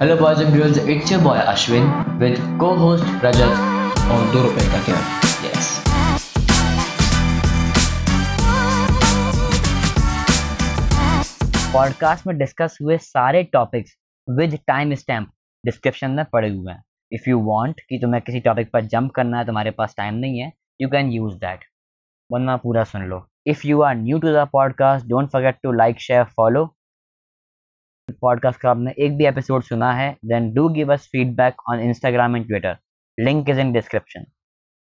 Hello, boys and girls. It's your boy Ashwin with co-host Rajat on दो रुपए का क्या Yes. पॉडकास्ट में डिस्कस हुए सारे topics with time stamp description में पड़े हुए हैं। इफ़ यू वांट कि तुम्हें किसी टॉपिक पर जंप करना है तुम्हारे पास टाइम नहीं है यू कैन यूज़ दैट वरना पूरा सुन लो। If you are new to the podcast don't forget to like share follow podcast का आपने एक भी एपिसोड सुना है then do give us feedback on Instagram and Twitter link is in description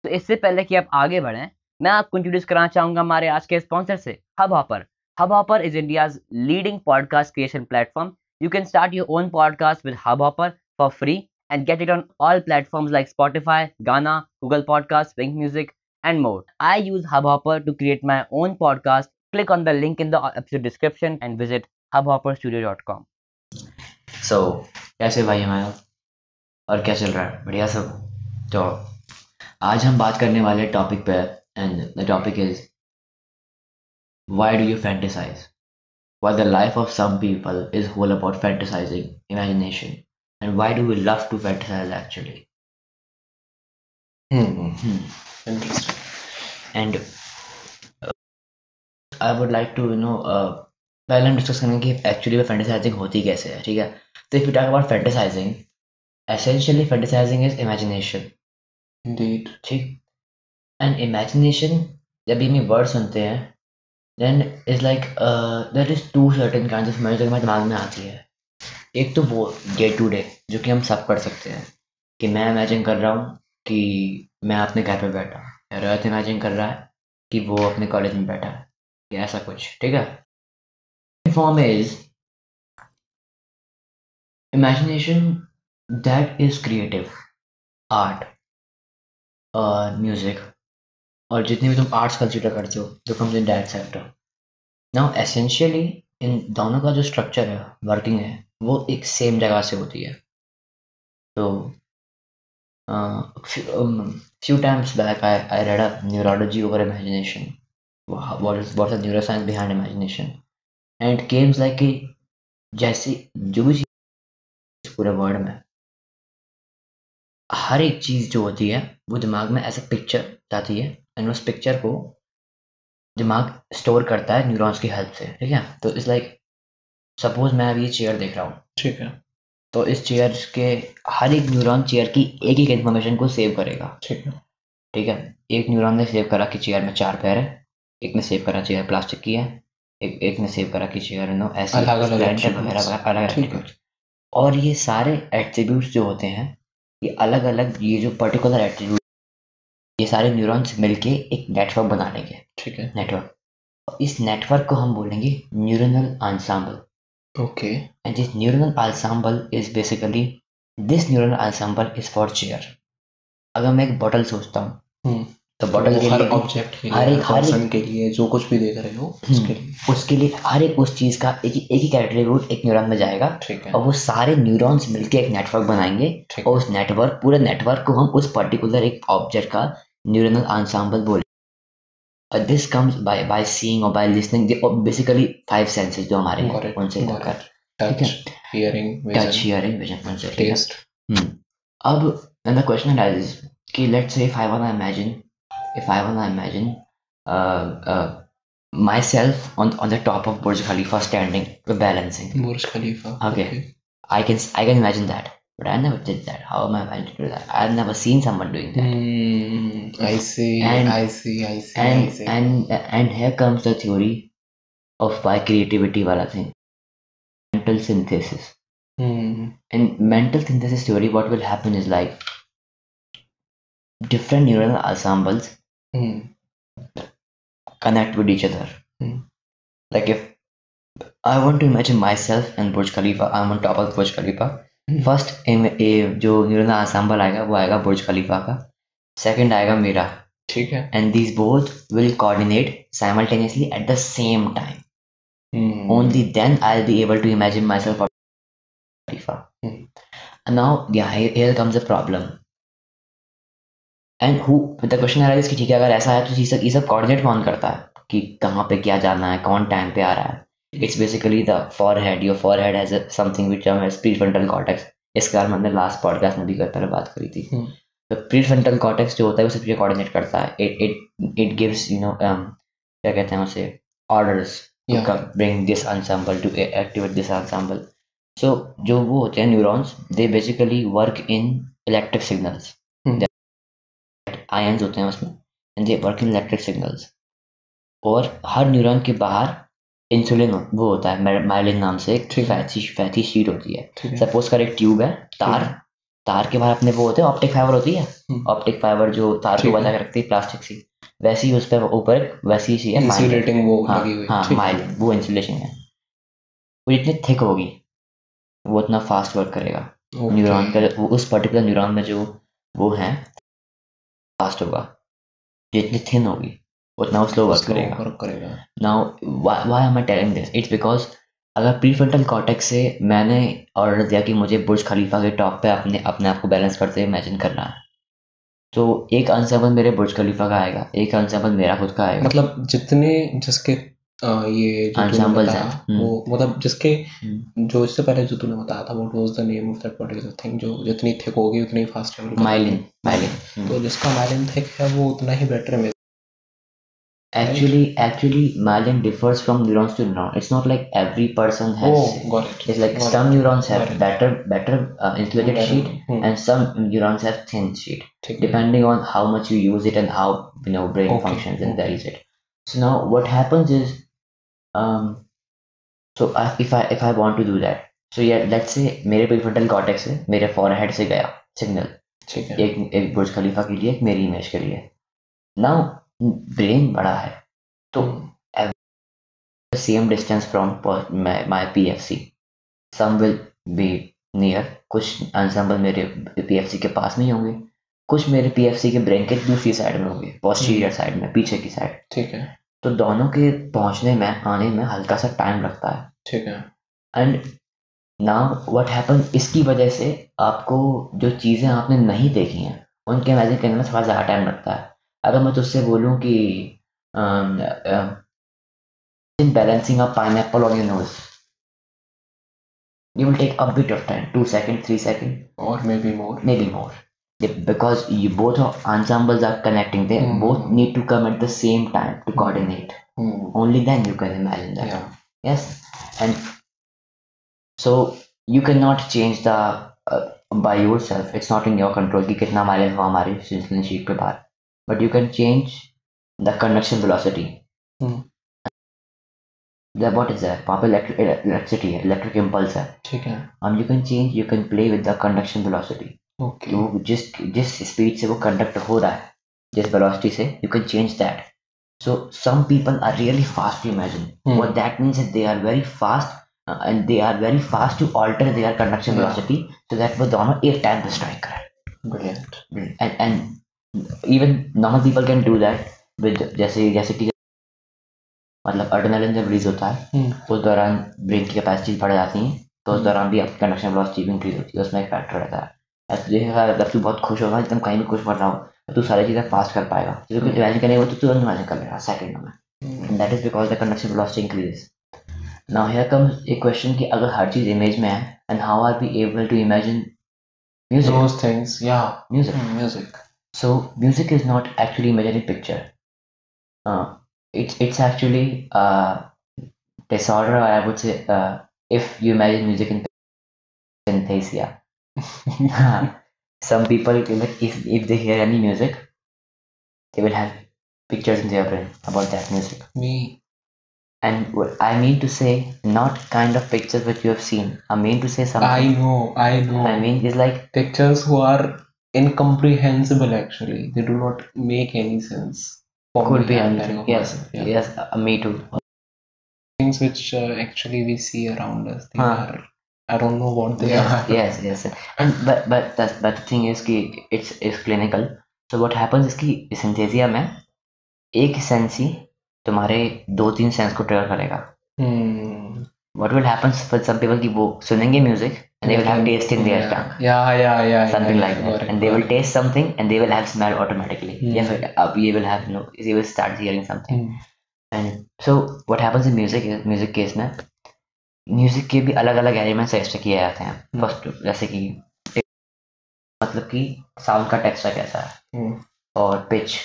तो इससे पहले कि आप आगे बढ़े, मैं आपको इंट्रोड्यूस कराना चाहूँगा हमारे आज के स्पॉन्सर से Hubhopper Hubhopper is India's leading podcast creation platform you can start your own podcast with Hubhopper for free and get it on all platform like Spotify Gaana Google podcast Wynk music and more I use Hubhopper to create my own podcast click on the link in the episode and visit Hubhopper studio dot com so so, कैसे भाई हमारे और क्या चल रहा है? बढ़िया सब? तो आज हम बात करने वाले टॉपिक पे and the topic is why do you fantasise why the life of some people is whole about fantasising imagination and why do you love to fantasise actually and I would like to you know पहले हम discuss करेंगे कि actually वो fantasising होती कैसे है ठीक है? तो if you talk about fantasising essentially fantasising is imagination Indeed. ठीक? एंड इमेजिनेशन जब भी हम वर्ड सुनते हैं then is like there is to certain kind of imagine हमारे दिमाग में आती है। एक तो वो डे टू डे जो कि हम सब कर सकते हैं। कि मैं इमेजिन कर रहा हूँ कि मैं अपने घर पे बैठा हूँ। रोहित इमेजिन कर रहा है कि वो अपने कॉलेज में बैठा है। ऐसा कुछ ठीक है? Form is imagination that is creative art और म्यूज़िक और जितनी भी तुम आर्ट्स कंसिडर करते हो, जो comes in that sector now essentially इन दोनों का जो स्ट्रक्चर है वर्किंग है, वो एक सेम जगह से होती है। तो few times back I I read neurology over imagination what's the neuroscience behind imagination? And it came like कि जैसे, जो भी पूरे वर्ल्ड में। हर एक चीज़ जो होती है वो दिमाग में ऐसे पिक्चर जाती है एंड उस पिक्चर को दिमाग स्टोर करता है न्यूरॉन्स की हेल्प से ठीक है? तो इट्स लाइक सपोज़ मैं अभी ये चेयर देख रहा हूँ। ठीक है। तो इस चेयर के हर एक न्यूरॉन चेयर की एक एक इन्फॉर्मेशन को सेव करेगा। ठीक है। ठीक है? एक न्यूरॉन ने सेव करा कि चेयर में चार पैर है एक ने सेव करा चेयर प्लास्टिक की है एक एक ने सेव करा कि चेयर नो ऐसी वगैरह अलग। और ये सारे एट्रीब्यूट्स जो होते हैं ये अलग अलग ये जो पर्टिकुलर एट्रीब्यूट ये सारे न्यूरॉन्स मिलके एक नेटवर्क बना लेंगे। ठीक है। नेटवर्क और इस नेटवर्क को हम बोलेंगे neuronal ensemble okay. And this neuronal ensemble is basically this neuronal ensemble is for chair अगर मैं एक बॉटल सोचता हूँ हम्म। तो बॉटल के हर ऑब्जेक्ट के हर एक- हर पर्सन के लिए जो कुछ भी देख रहे हो उसके हम्म, लिए। उसके लिए हर एक उस चीज़ का एक एक ही एट्रीब्यूट एक न्यूरॉन में जाएगा ठीक है। और वो सारे न्यूरॉन्स मिलके एक नेटवर्क बनाएँगे और उस नेटवर्क पूरे नेटवर्क को हम उस पर्टिकुलर एक ऑब्जेक्ट का न्यूरनल ensemble बोले और this comes by by seeing और by listening basically five senses जो हमारे हैं उनसे touch hearing touch hearing vision उनसे टेस्ट. अब the question arises कि let's say if I wanna imagine if I wanna imagine uh, uh, myself on on the top of Burj Khalifa standing balancing. Burj Khalifa. Okay. okay. I can I can imagine that, but I never did that. How am I going to do that? I've never seen someone doing that. Mm, I see. And, I see. I see. And I see. and and here comes the theory of why creativity wala thing. Mental synthesis. Mm. In mental synthesis theory, what will happen is like different neural ensembles hmm, connect with each other. Hmm. Like if I want to imagine myself in Burj Khalifa, I'm on top of Burj Khalifa. Hmm. ए- जो neural ensemble आएगा वो आएगा बुर्ज खलीफा का second आएगा मेरा ठीक है and these both will coordinate simultaneously at the same time. Hmm, Only then I'll be able to imagine myself on Khalifa. Hmm. And now, yeah, And who the question arises कि ठीक है अगर ऐसा है तो ये सब ये सब coordinate कौन करता है? कि कहाँ पे क्या जाना है कौन टाइम पे आ रहा है? It's basically the forehead. Your forehead has a, something which term as prefrontal cortex. इसके बारे में हमने लास्ट पॉडकास्ट में भी कर पहले बात करी थी। तो प्रीफ्रंटल कॉर्टेक्स जो होता है वो सब चीज़ें कोऑर्डिनेट करता है। It it it gives you know क्या कहते हैं उसे? Orders bring this ensemble to activate this ensemble. So जो वो होते हैं neurons they basically work in electric signals hmm. Ions होते हैं उसमें and they work in electric signals और हर न्यूरॉन के बाहर इंसुलिन वो होता है माइलिन नाम से एक। फैटी फैटी शीट होती है। सपोज़ कर एक ट्यूब है तार तार के बाहर अपने वो होते हैं ऑप्टिक फाइबर होती है। हम्म। ऑप्टिक फाइबर जो तार को। बचा के रखती है प्लास्टिक सी वैसी ही उस पर ऊपर वैसी सी है इंसुलेटिंग वो हाँ हाँ माइलिन वो इंसुलेशन है। वो जितनी थिक होगी वो उतना फास्ट वर्क करेगा। न्यूरॉन का उस पर्टिकुलर न्यूरॉन में जो वो है फास्ट होगा। जितनी थिन होगी उतना वो स्लो वर्क करेगा। Now why am I telling this it's because अगर प्रीफ्रंटल कॉटेक्स से मैंने ऑर्डर दिया कि मुझे बुर्ज खलीफा के टॉप पे अपने अपने आप को बैलेंस करते हुए इमेजिन करना है तो एक अनसेबल मेरे बुर्ज खलीफा का आएगा एक अनसेबल मेरा खुद का आएगा। मतलब जितने जिसके अ, ये जो तूने Ensembles बताया हैं, हम्म। मतलब जिसके हम्म। जो इससे पहले जो तूने बताया था what was the name of that particular thing जो जितनी थिक होगी उतनी फास्ट ट्रैवल माइलिन माइलिन तो जिसका माइलिन थिक है वो उतना ही बेटर है actually actually myelin differs from neurons to neuron it's not like every person has oh got it it's like got some neurons have Got better better uh, insulated sheet Hmm, and some neurons have thin sheet ठीक है depending on how much you use it and how you know brain Okay, functions and okay. varies it so now what happens is um so I, if i if i want to do that so yeah let's say मेरे prefrontal cortex से मेरे forehead से गया signal ठीक है। एक एक बुर्ज खलीफा के लिए एक मेरी इमेज के लिए। नाउ ब्रेन बड़ा है तो हम्म, same distance from my PFC some will be near कुछ ensemble मेरे पीएफसी के पास में ही होंगे। कुछ मेरे पीएफसी के ब्रेन के दूसरी साइड में होंगे पोस्टीरियर साइड में पीछे की साइड ठीक है। तो दोनों के पहुँचने में आने में हल्का सा टाइम लगता है। ठीक है। एंड नाउ व्हाट हैपन इसकी वजह से आपको जो चीज़ें आपने नहीं देखी हैं उनके इमेजिन करने में थोड़ा ज़्यादा टाइम लगता है। अगर मैं तुझसे बोलूँ कि in balancing a pineapple on your nose you will take a bit of time two second three second और maybe more maybe more They- because you both are ensembles are connecting they Hmm. both need to come at the same time to coordinate only then you can imagine that या yes and so you cannot change the uh, by yourself it's not in your control कि कितना mileage हुआ हमारी सिंसलिन sheet के बाद but you can change the conduction velocity Hmm. the what is that वहाँ पे electric electricity है electric impulse है ठीक है and you can change you can play with the conduction velocity Okay कि वो जिस जिस स्पीड से वो कंडक्ट हो रहा है जिस वेलोसिटी से you can change that so some people are really fast to imagine Hmm. means is they are very fast uh, and they are very fast to alter their conduction Yeah. velocity so that वो दोनों एक time पे strike करें. Brilliant and and even normal people can do that with जैसे जैसे कि मतलब adrenaline जब रिलीज़ होता है हम्म उस दौरान ब्रेन की कैपेसिटी बढ़ जाती है तो उस Hmm. दौरान भी आपकी कंडक्शन वेलोसिटी भी इंक्रीज होती है उसमें एक फैक्टर रहता है। या देखेगा अगर तू बहुत खुश होगा एकदम कहीं भी खुश पड़ रहा हो तो तू सारी चीज़ें पास कर पाएगा। जो कुछ इमेजिन करने तो तुरंत इमेजिन कर लेगा second number that is because the conduction velocity increase now here comes a question कि अगर हर चीज़ इमेज में है and how are be able to imagine music so music is not actually imaginary picture it's actually disorder I would say if you imagine music in synaesthesia Some people like if if they hear any music, they will have pictures in their brain about that music. me And what I mean to say, not kind of pictures which you have seen. I mean to say something. I know I know I mean, it's like pictures who are incomprehensible actually they do not make any sense for could be anything. Yes, yeah. yes, uh, me too. things which uh, actually we see around us they Huh. are I don't know what they yes, are yes, yes. And but but that's but the thing is कि it's it's clinical. So what happens is कि synthesia में एक sense ही तुम्हारे दो तीन sense को trigger करेगा. hmm. What will happen for some people कि वो सुनेंगे music and they will have taste in their yeah. tongue. yeah yeah yeah something yeah, like yeah. that Got it, and they got will it. taste something and they will have smell automatically Hmm. yeah फिर अब ये will have you know they will start hearing something Hmm. and so what happens in music is music case में music के भी अलग अलग elements extra किए जाते हैं हम्म। फ़र्स्ट जैसे कि मतलब कि साउंड का टेक्सचर कैसा है हम्म, और पिच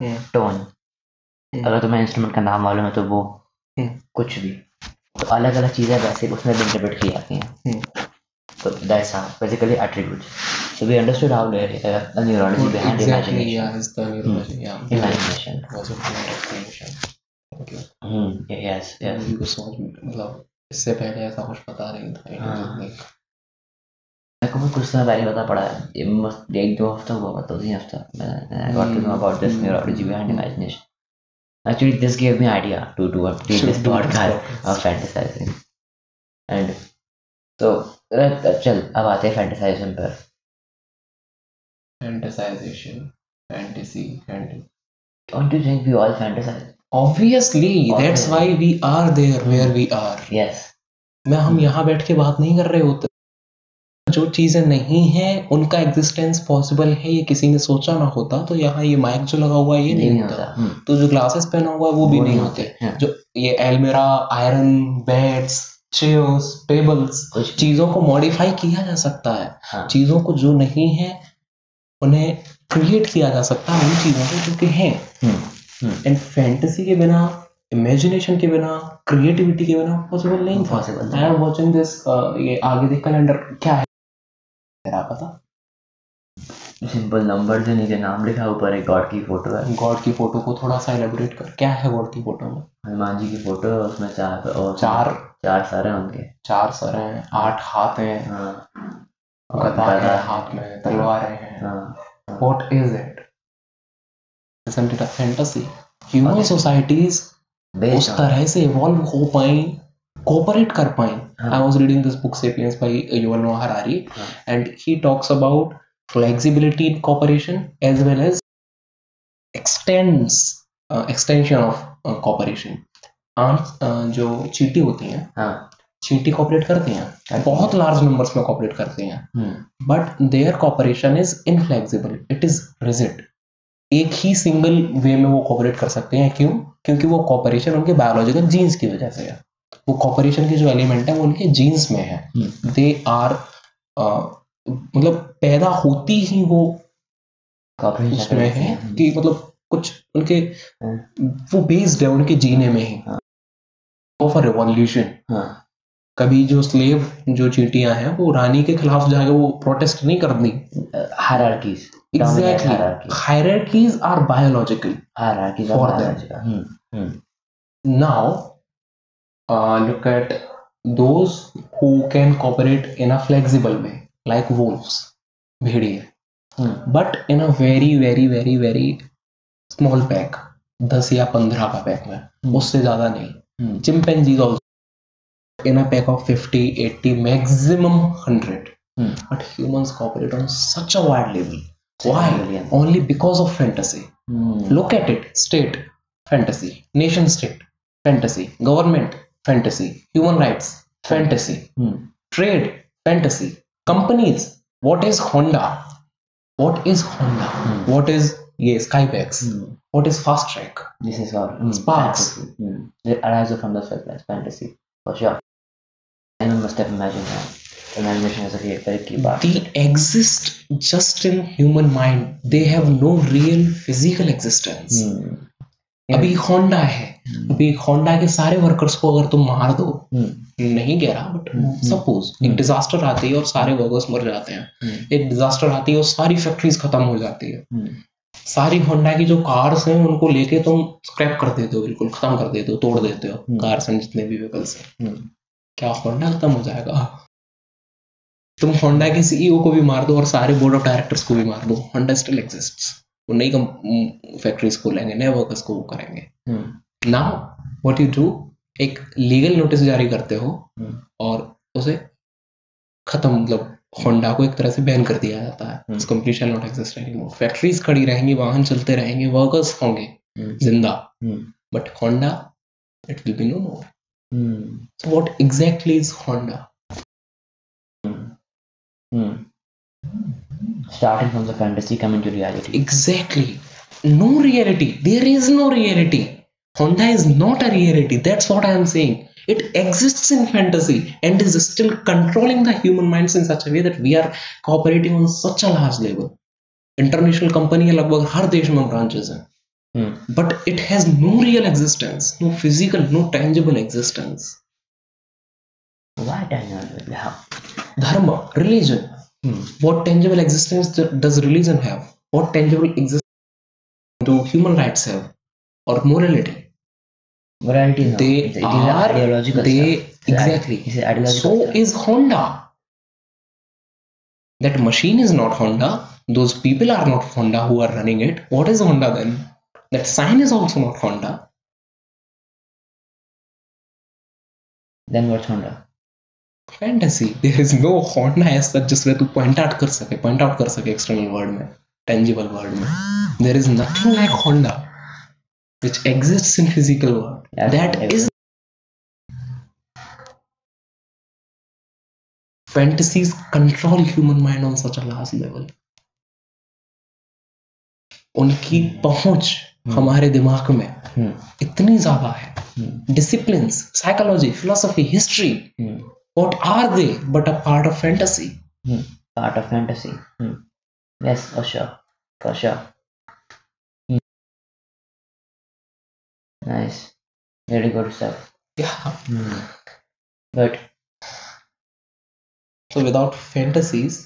हम्म, टोन हम्म। अगर तुम्हें इंस्ट्रूमेंट का नाम मालूम है तो वो हम्म। कुछ भी तो अलग अलग चीज़ें वैसे उसमें भी इंटरप्रेट की जाती हैं हम्म। तो that's how basically attributes so we understood how the, uh, the neurology What behind exactly, imagination yeah, is the neurology, yeah. imagination Was a point of creation. Thank you. hmm yes yes मुझे कुछ समझ में- मतलब इससे पहले ऐसा कुछ पता नहीं था हाँ। मेरे को भी कुछ समय पहले पता पड़ा है ये मस्त एक दो हफ़्ता हुआ दो तीन हफ़्ता Hmm. neurology behind imagination actually this gave me idea to do a do Should this do this podcast podcast. of fantasizing and तो uh, चल अब आते हैं fantasization पर fantasization, fantasy, fantasy. don't you think we all fantasize Obviously, that's Obviously. why we are there where we are. yes. मैं हम यहाँ बैठ के बात नहीं कर रहे होते। जो चीज़ें नहीं हैं उनका एग्जिस्टेंस पॉसिबल है ये किसी ने सोचा ना होता तो यहाँ ये माइक जो लगा हुआ है ये नहीं नहीं होता। हम्म, तो जो ग्लासेस पहना हुआ है वो भी वो नहीं नहीं होते। हाँ। जो ये एलमेरा आयरन बेड्स चेयर्स टेबल्स चीज़ों को मॉडिफाई किया जा सकता है। हाँ। चीज़ों को जो नहीं है उन्हें क्रिएट किया जा सकता है उन चीज़ों को जो कि हैं। हम्म, एंड फैंटेसी के बिना इमेजिनेशन के बिना क्रिएटिविटी के बिना पॉसिबल नहीं possible I am watching this ये आगे देख कैलेंडर क्या है? तेरा पता? सिंपल नंबर से नीचे नाम लिखा ऊपर एक गॉड की फ़ोटो है। गॉड की फ़ोटो को थोड़ा सा एलेबोरेट कर। क्या है गॉड की फ़ोटो में? हनुमान जी की फ़ोटो है उसमें चार और चार। चार सर हैं उनके। चार सर हैं आठ हाथ हैं। हाँ। गदा है हाथ में तलवारें हैं। हाँ। What is human Okay. societies based उस तरह से इवॉल्व हो पाए कोऑपरेट कर पाए. I was reading this book Sapiens by Yuval Noah Harari. And he. Talks about flexibility in cooperation as well as extends uh, extension of uh, cooperation. Ant uh, जो चींटी होती हैं हाँ। चींटी कॉपरेट करती हैं बहुत लार्ज नंबर्स में कॉपरेट करती हैं। But there cooperation is inflexible it is rigid एक ही सिंगल वे में वो कॉपरेट कर सकते हैं। क्यों? क्योंकि वो कॉपरेशन उनके बायोलॉजिकल जीन्स की वजह से है। वो कॉपरेशन के जो एलिमेंट है वो उनके जीन्स में है। दे आर मतलब पैदा होती ही वो उसमें है कि मतलब कुछ उनके हम्म। वो बेस्ड है उनके जीने में ही। ऑफ़ अ रिवॉल्यूशन हाँ। कभी जो स्लेव जो चीटियाँ हैं वो रानी के खिलाफ जाके वो प्रोटेस्ट नहीं करती। Dominant Exactly. hierarchies Hierarchies are biological. hierarchies For of them. biology hmm hmm Now, uh, look at those who can cooperate in a flexible way, like wolves, भेड़िए, हम्म but in a very, very, very, very small pack, दस या पंद्रह का pack में, उससे ज़्यादा नहीं. Hmm Chimpanzees also in a pack of 50, 80, maximum 100. Hmm But humans cooperate on such a wide level. Why? Million. Only because of fantasy. Mm. Look at it state, fantasy, nation state, fantasy, government, fantasy, human rights, fantasy, mm. trade, fantasy, companies. What is Honda? What is Honda? Mm. What is yeah, Skypex? Hmm. What is Fast Track? This is our hmm. Sparks. Fantasy. Hmm. They arise from the fantasy, for sure. Anyone must have imagined that. Imagination is a very, very key part. They exist just in human mind. They have no real physical existence. Mm. अभी Honda है अभी Honda के सारे workers को अगर तुम मार दो Mm. नहीं कह रहा बट सपोज़ एक हम्म। डिजास्टर आती है और सारे वर्कर्स मर जाते हैं Mm. एक डिजास्टर आती है और सारी फैक्ट्रीज खत्म हो जाती है. सारी होंडा की जो कार्स हैं उनको लेके तुम स्क्रैप कर देते हो बिल्कुल खत्म कर देते हो तोड़ देते हो। कार्स हैं जितने भी व्हीकल्स हैं. क्या होंडा खत्म हो जाएगा तुम होंडा के सीईओ को भी मार दो और सारे बोर्ड ऑफ़ डायरेक्टर्स को भी मार दो होंडा स्टिल एग्जिस्ट्स वो नई फैक्ट्रीज खोलेंगे नए वर्कर्स को वो करेंगे. नाउ व्हाट यू डू एक लीगल नोटिस जारी करते हो Mm. और उसे खत्म मतलब होंडा को एक तरह से बैन कर दिया जाता है. Company shall not exist anymore factories खड़ी रहेंगी वाहन चलते रहेंगे वर्कर्स होंगे Mm. ज़िंदा. But Honda it will be no more. So what exactly is Honda. Starting from the fantasy, coming to reality. Exactly. No reality. There is no reality. Honda is not a reality. That's what I am saying. it exists in fantasy and is still controlling the human minds in such a way that we are cooperating on such a large level international company है लगभग हर देश में branches हैं Hmm. but it has no real existence no physical no tangible existence Why tangible? How? dharma religion Hmm. what tangible existence does religion have what tangible existence do human rights have or morality Morality no. they it, it is are ideological they stuff. Exactly It's ideological so stuff. is honda that machine is not honda those people are not honda who are running it what is honda then that sign is also not honda Then what's Honda? Fantasy there is no होना है सच जिसमें तू point out कर सके point out कर सके external world में tangible world में. There is nothing like Honda which exist in physical world that is fantasies control human mind on such a last level उनकी hmm. पहुँच hmm. हमारे दिमाग में hmm. इतनी ज़्यादा है। Discipline psychology philosophy history what are they but a part of fantasy Hmm. Part of fantasy. Hmm. Yes, for sure. For sure. Hmm. Nice. Very good stuff. yeah Hmm. But so without fantasies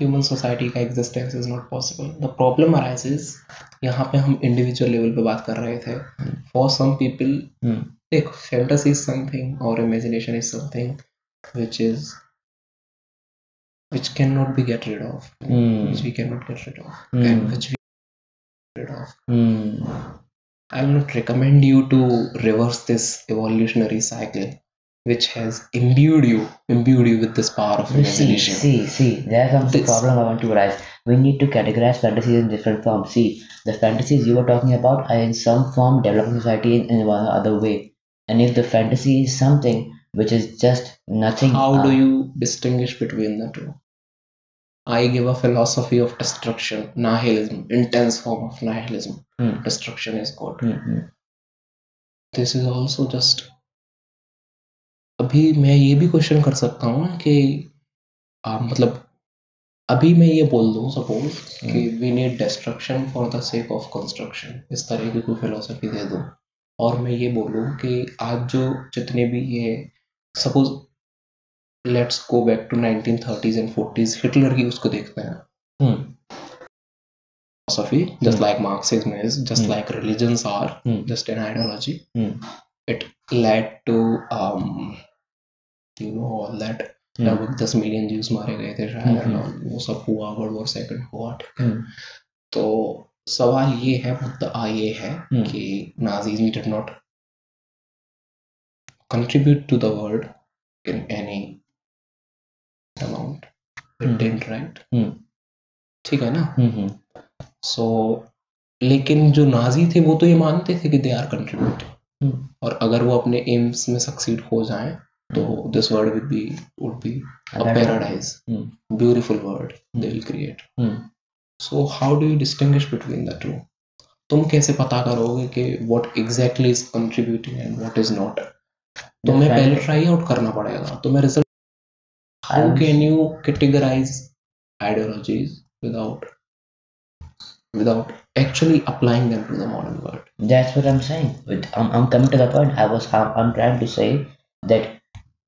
human society का existence is not possible the problem arises यहाँ पे हम individual level पे बात कर रहे थे for some people देख fantasy is something or imagination is something which is which cannot be get rid of Hmm. which we cannot get rid of Hmm. and which we get rid of Hmm. I will not recommend you to reverse this evolutionary cycle which has imbued you imbued you with this power of See, imagination see, see, there comes the problem I want to raise. We need to categorize fantasies in different forms. See, the fantasies you were talking about are in some form developing society in, in one other way. And if the fantasy is something which is just nothing. how uh, do you distinguish between the two i give a philosophy of destruction nihilism intense form of nihilism Hmm. destruction is good Hmm, hmm. this is also just अभी मैं ये भी question कर सकता हूँ कि आ, मतलब अभी मैं ये बोल दूँ सपोज़ कि we need destruction for the sake of construction इस तरह की कोई फिलोसफी दे दूँ और मैं ये बोलूँ कि आज जो जितने भी ये suppose let's go back to 1930s and 40s Hitler की उसको देखते हैं Hmm. philosophy just Hmm. like marxism is just Hmm. like religions are Hmm. just an ideology Hmm. it led to um you know all that Hmm. लगभग दस million juice मारे गए थे शायद हम्म, वो सब हुआ वर्ल्ड वॉर सेकंड हुआ ठीक है Hmm. तो सवाल ये है मुद्दा ये है Hmm. कि did not contribute to the world in any amount it Hmm. didn't right Hmm. ठीक है ना Hmm, hmm. सो लेकिन जो नाजी थे वो तो ये मानते थे कि दे आर कंट्रीब्यूटिंग Hmm. और अगर वो अपने एम्स में सक्सीड हो जाएँ तो this world will be would be a paradise. Beautiful world they will create. So how do you distinguish between the two तुम कैसे पता करोगे कि what exactly is contributing and what is not तुम्हें पहले ट्राई आउट करना पड़ेगा तुम्हें result how can you categorise ideologies without without actually applying them to the modern world That's what I'm saying. With, I'm, I'm coming to the point. I was I'm, I'm trying to say that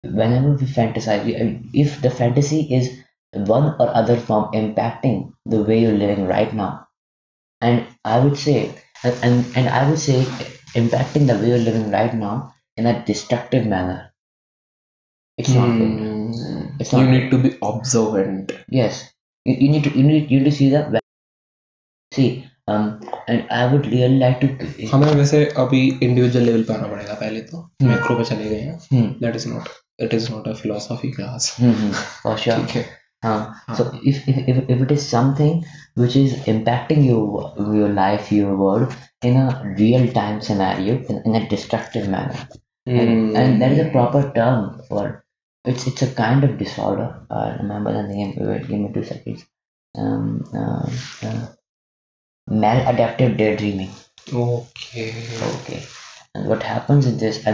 whenever we fantasize, we, if the fantasy is one or other form impacting the way you're living right now, and I would say, and and, and I would say, impacting the way you're living right now in a destructive manner. It's not good. Hmm. It's you not need to be observant Yes, you, you need to you need you need to see that. See, um, and I would really like to. हमें वैसे अभी individual level पे आना पड़ेगा पहले तो macro पे चले गए हैं Hmm, that is not it is not a philosophy class hmm, hmm, for sure. ठीक है uh, so if, if, if, if it is something which is impacting your your life, your world in a real time scenario, in, in a destructive manner, and, and there is a proper term for it's it's a kind of disorder. I remember the name. Wait, give me two seconds. Um, uh, uh, maladaptive daydreaming. Okay. Okay, and what happens in this?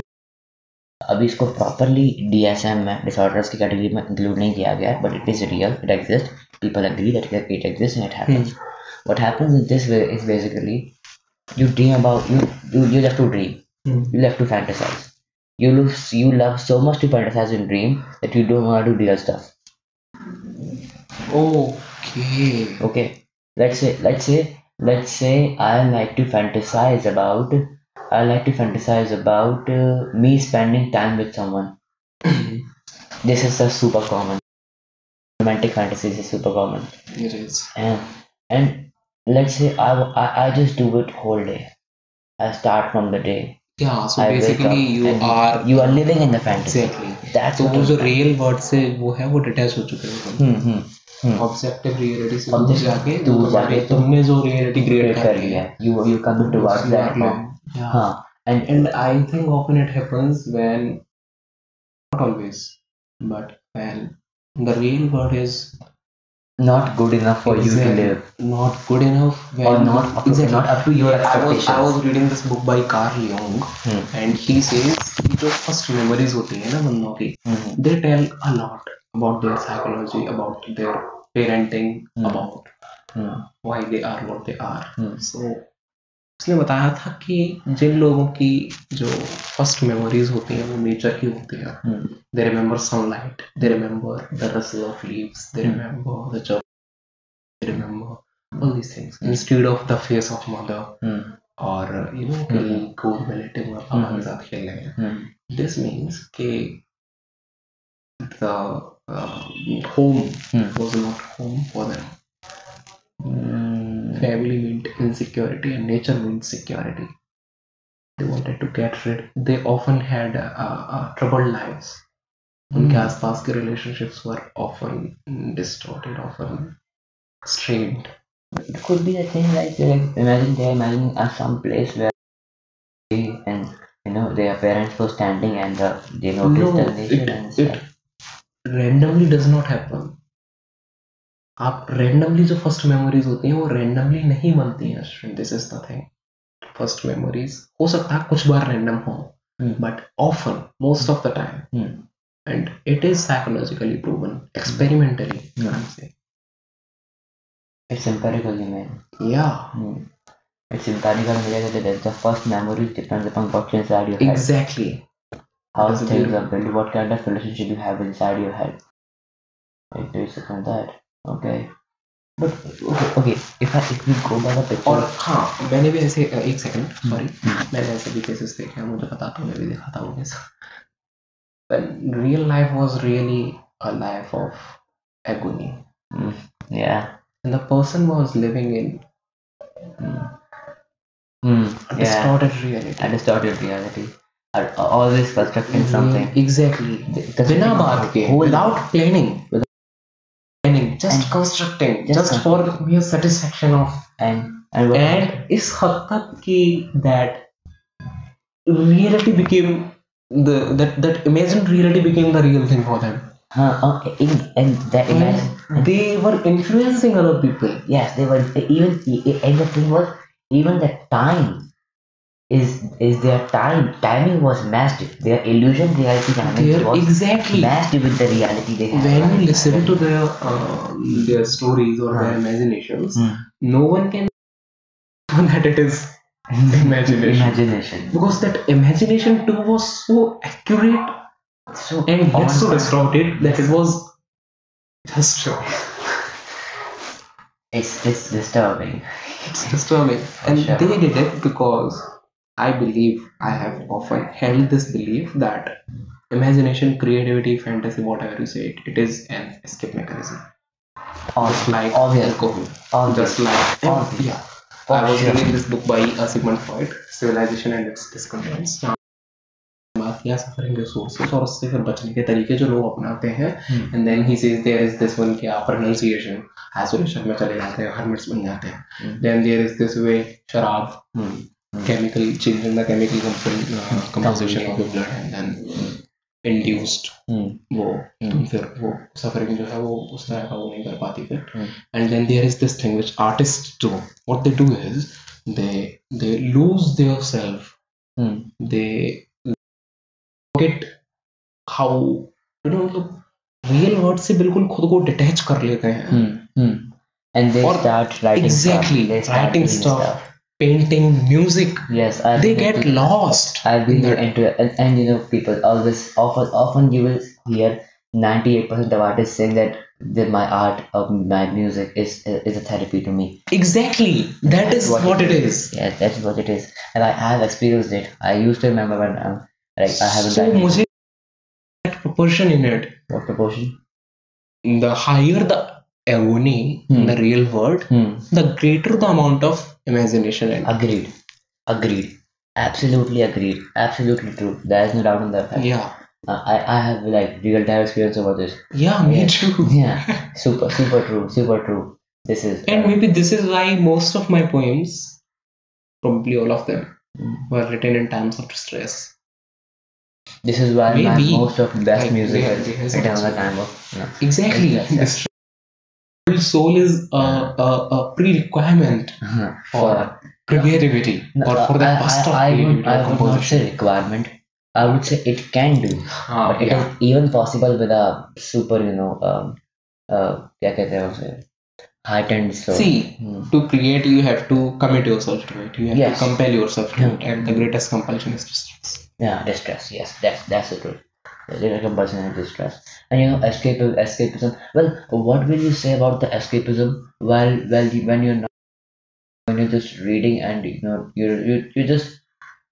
अभी इसको properly DSM में disorders की category में include नहीं किया गया है but it is real it exist people agree that it it exists and it happens what happens in this way is basically you dream about you you, you love to dream Hmm. you love to fantasize you love you love so much to fantasize and dream that you don't want to do real stuff Okay. okay let's say let's say let's say i like to fantasize about i like to fantasize about uh, me spending time with someone this is a super common romantic fantasies is super common It is. and and let's say I, I I just do it whole day i start from the day Yeah. So I wake basically, up you and are you are living in the fantasy exactly. that's तो what वो I'm जो saying. Real world से वो है वो detach हो चुके हैं हम्म हम्म हम्म ऑब्जेक्टिव रियलिटी से दूर Objective- जाके दूर जो तुम्हारे- जाके तुम तुमने जो रियलिटी क्रिएट create कर लिया you you coming towards You that are form living. Yeah. हाँ and And I think often it happens when, not always, but when the real world is not good enough for you to Exactly. live not good enough when or not up to, exactly. not up to your I was expectations I was reading this book by Carl Jung Hmm. and he says कि जो first memories होती है ना बंदों की Mhm. they tell a lot about their psychology about their parenting Hmm. about Hmm. why they are what they are Hmm. so उसने बताया था कि जिन लोगों की जो फ़र्स्ट मेमोरीज होती हैं वो नेचर की होती है। They remember sunlight they remember the rustle of leaves they remember the जब they remember all these things instead of the face of mother और यू नो कि हम्म। गोल में लेटे अपन हम्म। साथ खेल रहे हैं। दिस मींस के the home was not home for them family meant insecurity and nature meant security they wanted to get rid they often had uh, uh, troubled lives उनके Hmm. आसपास के relationships were often distorted often strained It could be the thing like, like imagine they're imagining at some place where they and you know their parents were standing and uh, they noticed No, the nature it- and it- stuff. randomly does not happen आप randomly जो first memories होती हैं वो randomly नहीं बनती हैं student this is the thing first memories हो सकता है कुछ बार random हो Hmm. Hmm. it is psychologically proven experimentally Hmm. I'm saying It's empirical, you mean? yeah Hmm. It's empirical in the way that the- the first memory depends upon what's inside your head. exactly How That's a things beautiful- are built, what kind of relationship you have inside your head. It is upon that. Okay. Okay, okay. If I if we go by the picture, और हाँ मैंने भी ऐसे एक second sorry Hmm. मैंने ऐसे भी cases देखे हैं मुझे पता था मैं भी देखा था वो case a life of agony Mm, yeah. and the person was living in Mm, a yeah. distorted reality A distorted reality. Are always constructing something. exactly बिना बात के without planning just and constructed just, just for mere satisfaction of and and, and is that reality became the that that imagined reality became the real thing for them. Uh, okay, in, and that imagine, and they were influencing other people. Yes, they were even and the thing was even the time is is their time. Timing was matched their illusion reality They're was exactly. matched with the reality they have when you listen to their uh, their stories or their imaginations Hmm. no one can know that it is imagination. Imagination. Because that imagination too was so accurate so and yet so distorted that it was just it's it's disturbing. It's disturbing. And Sure. they did it because i believe i have often held this belief that imagination creativity fantasy whatever you say it, it is an escape mechanism just like obvious alcohol obvious just like Obvious. yeah For i was reading this book by uh, sigmund freud civilization and its discontents बात किया suffering resources और उससे फिर बचने के तरीके जो लोग अपनाते हैं Hmm. And then he says there is this one क्या प्रोनाउंसिएशन आइसोलेशन में चले जाते हैं हर्मिट्स बन जाते हैं Hmm. Then there is this way शराब Hmm. chemical changing the chemical comp- uh, composition of your blood and then induced Hmm. वो Hmm. तुम फिर वो सफरिंग जो है वो उस तरह का वो नहीं कर पाती फिर Hmm. and then there is this thing which artists do what they do is they they lose their self Hmm. they forget how you know मतलब रियल वर्ड से बिल्कुल खुद को डिटैच कर लेते हैं Hmm. Hmm. And they Or- start writing painting, music. Yes, I've they get into, lost. I've been there into and, and, you know, people always often often you will hear ninety eight percent of artists saying that that my art of my music is is a therapy to me. Exactly, that that's is what, what it is. is. Yeah, that's what it is, and I have experienced it. I used to remember when I'm like I haven't. So, mujhe proportion in it. What proportion? The higher the agony in Hmm. the real world Hmm. the greater the amount of imagination in. Agreed. Agreed. Absolutely agreed. Absolutely true. There is no doubt on that. fact. yeah Uh, I I have like real time experience over this. yeah me Yeah. too Yeah. Super super true. Super true. This is. and uh, maybe this is why most of my poems probably all of them Mm. were written in times of stress This is why most of the best Like, music yeah, is written on the time of. No. exactly Yes, yes, this whole soul is a, a, a pre-requirement For, for creativity no, or for the I, burst of I, I, would, creativity or I would not composition say requirement. I would say it can do, Ah, but it is yeah. even possible with a super, you know, um, uh, क्या कहते हैं उसे heightened soul. see Hmm. to create you have to commit yourself to it you have Yes. to compel yourself to Yeah. it and the greatest compulsion is distress Yeah, distress. Yes, that's that's the truth. There is compulsion and distress, and you know, escape escapism. Well, what will you say about the escapism while you, when you're not when you're just reading and you know you you you just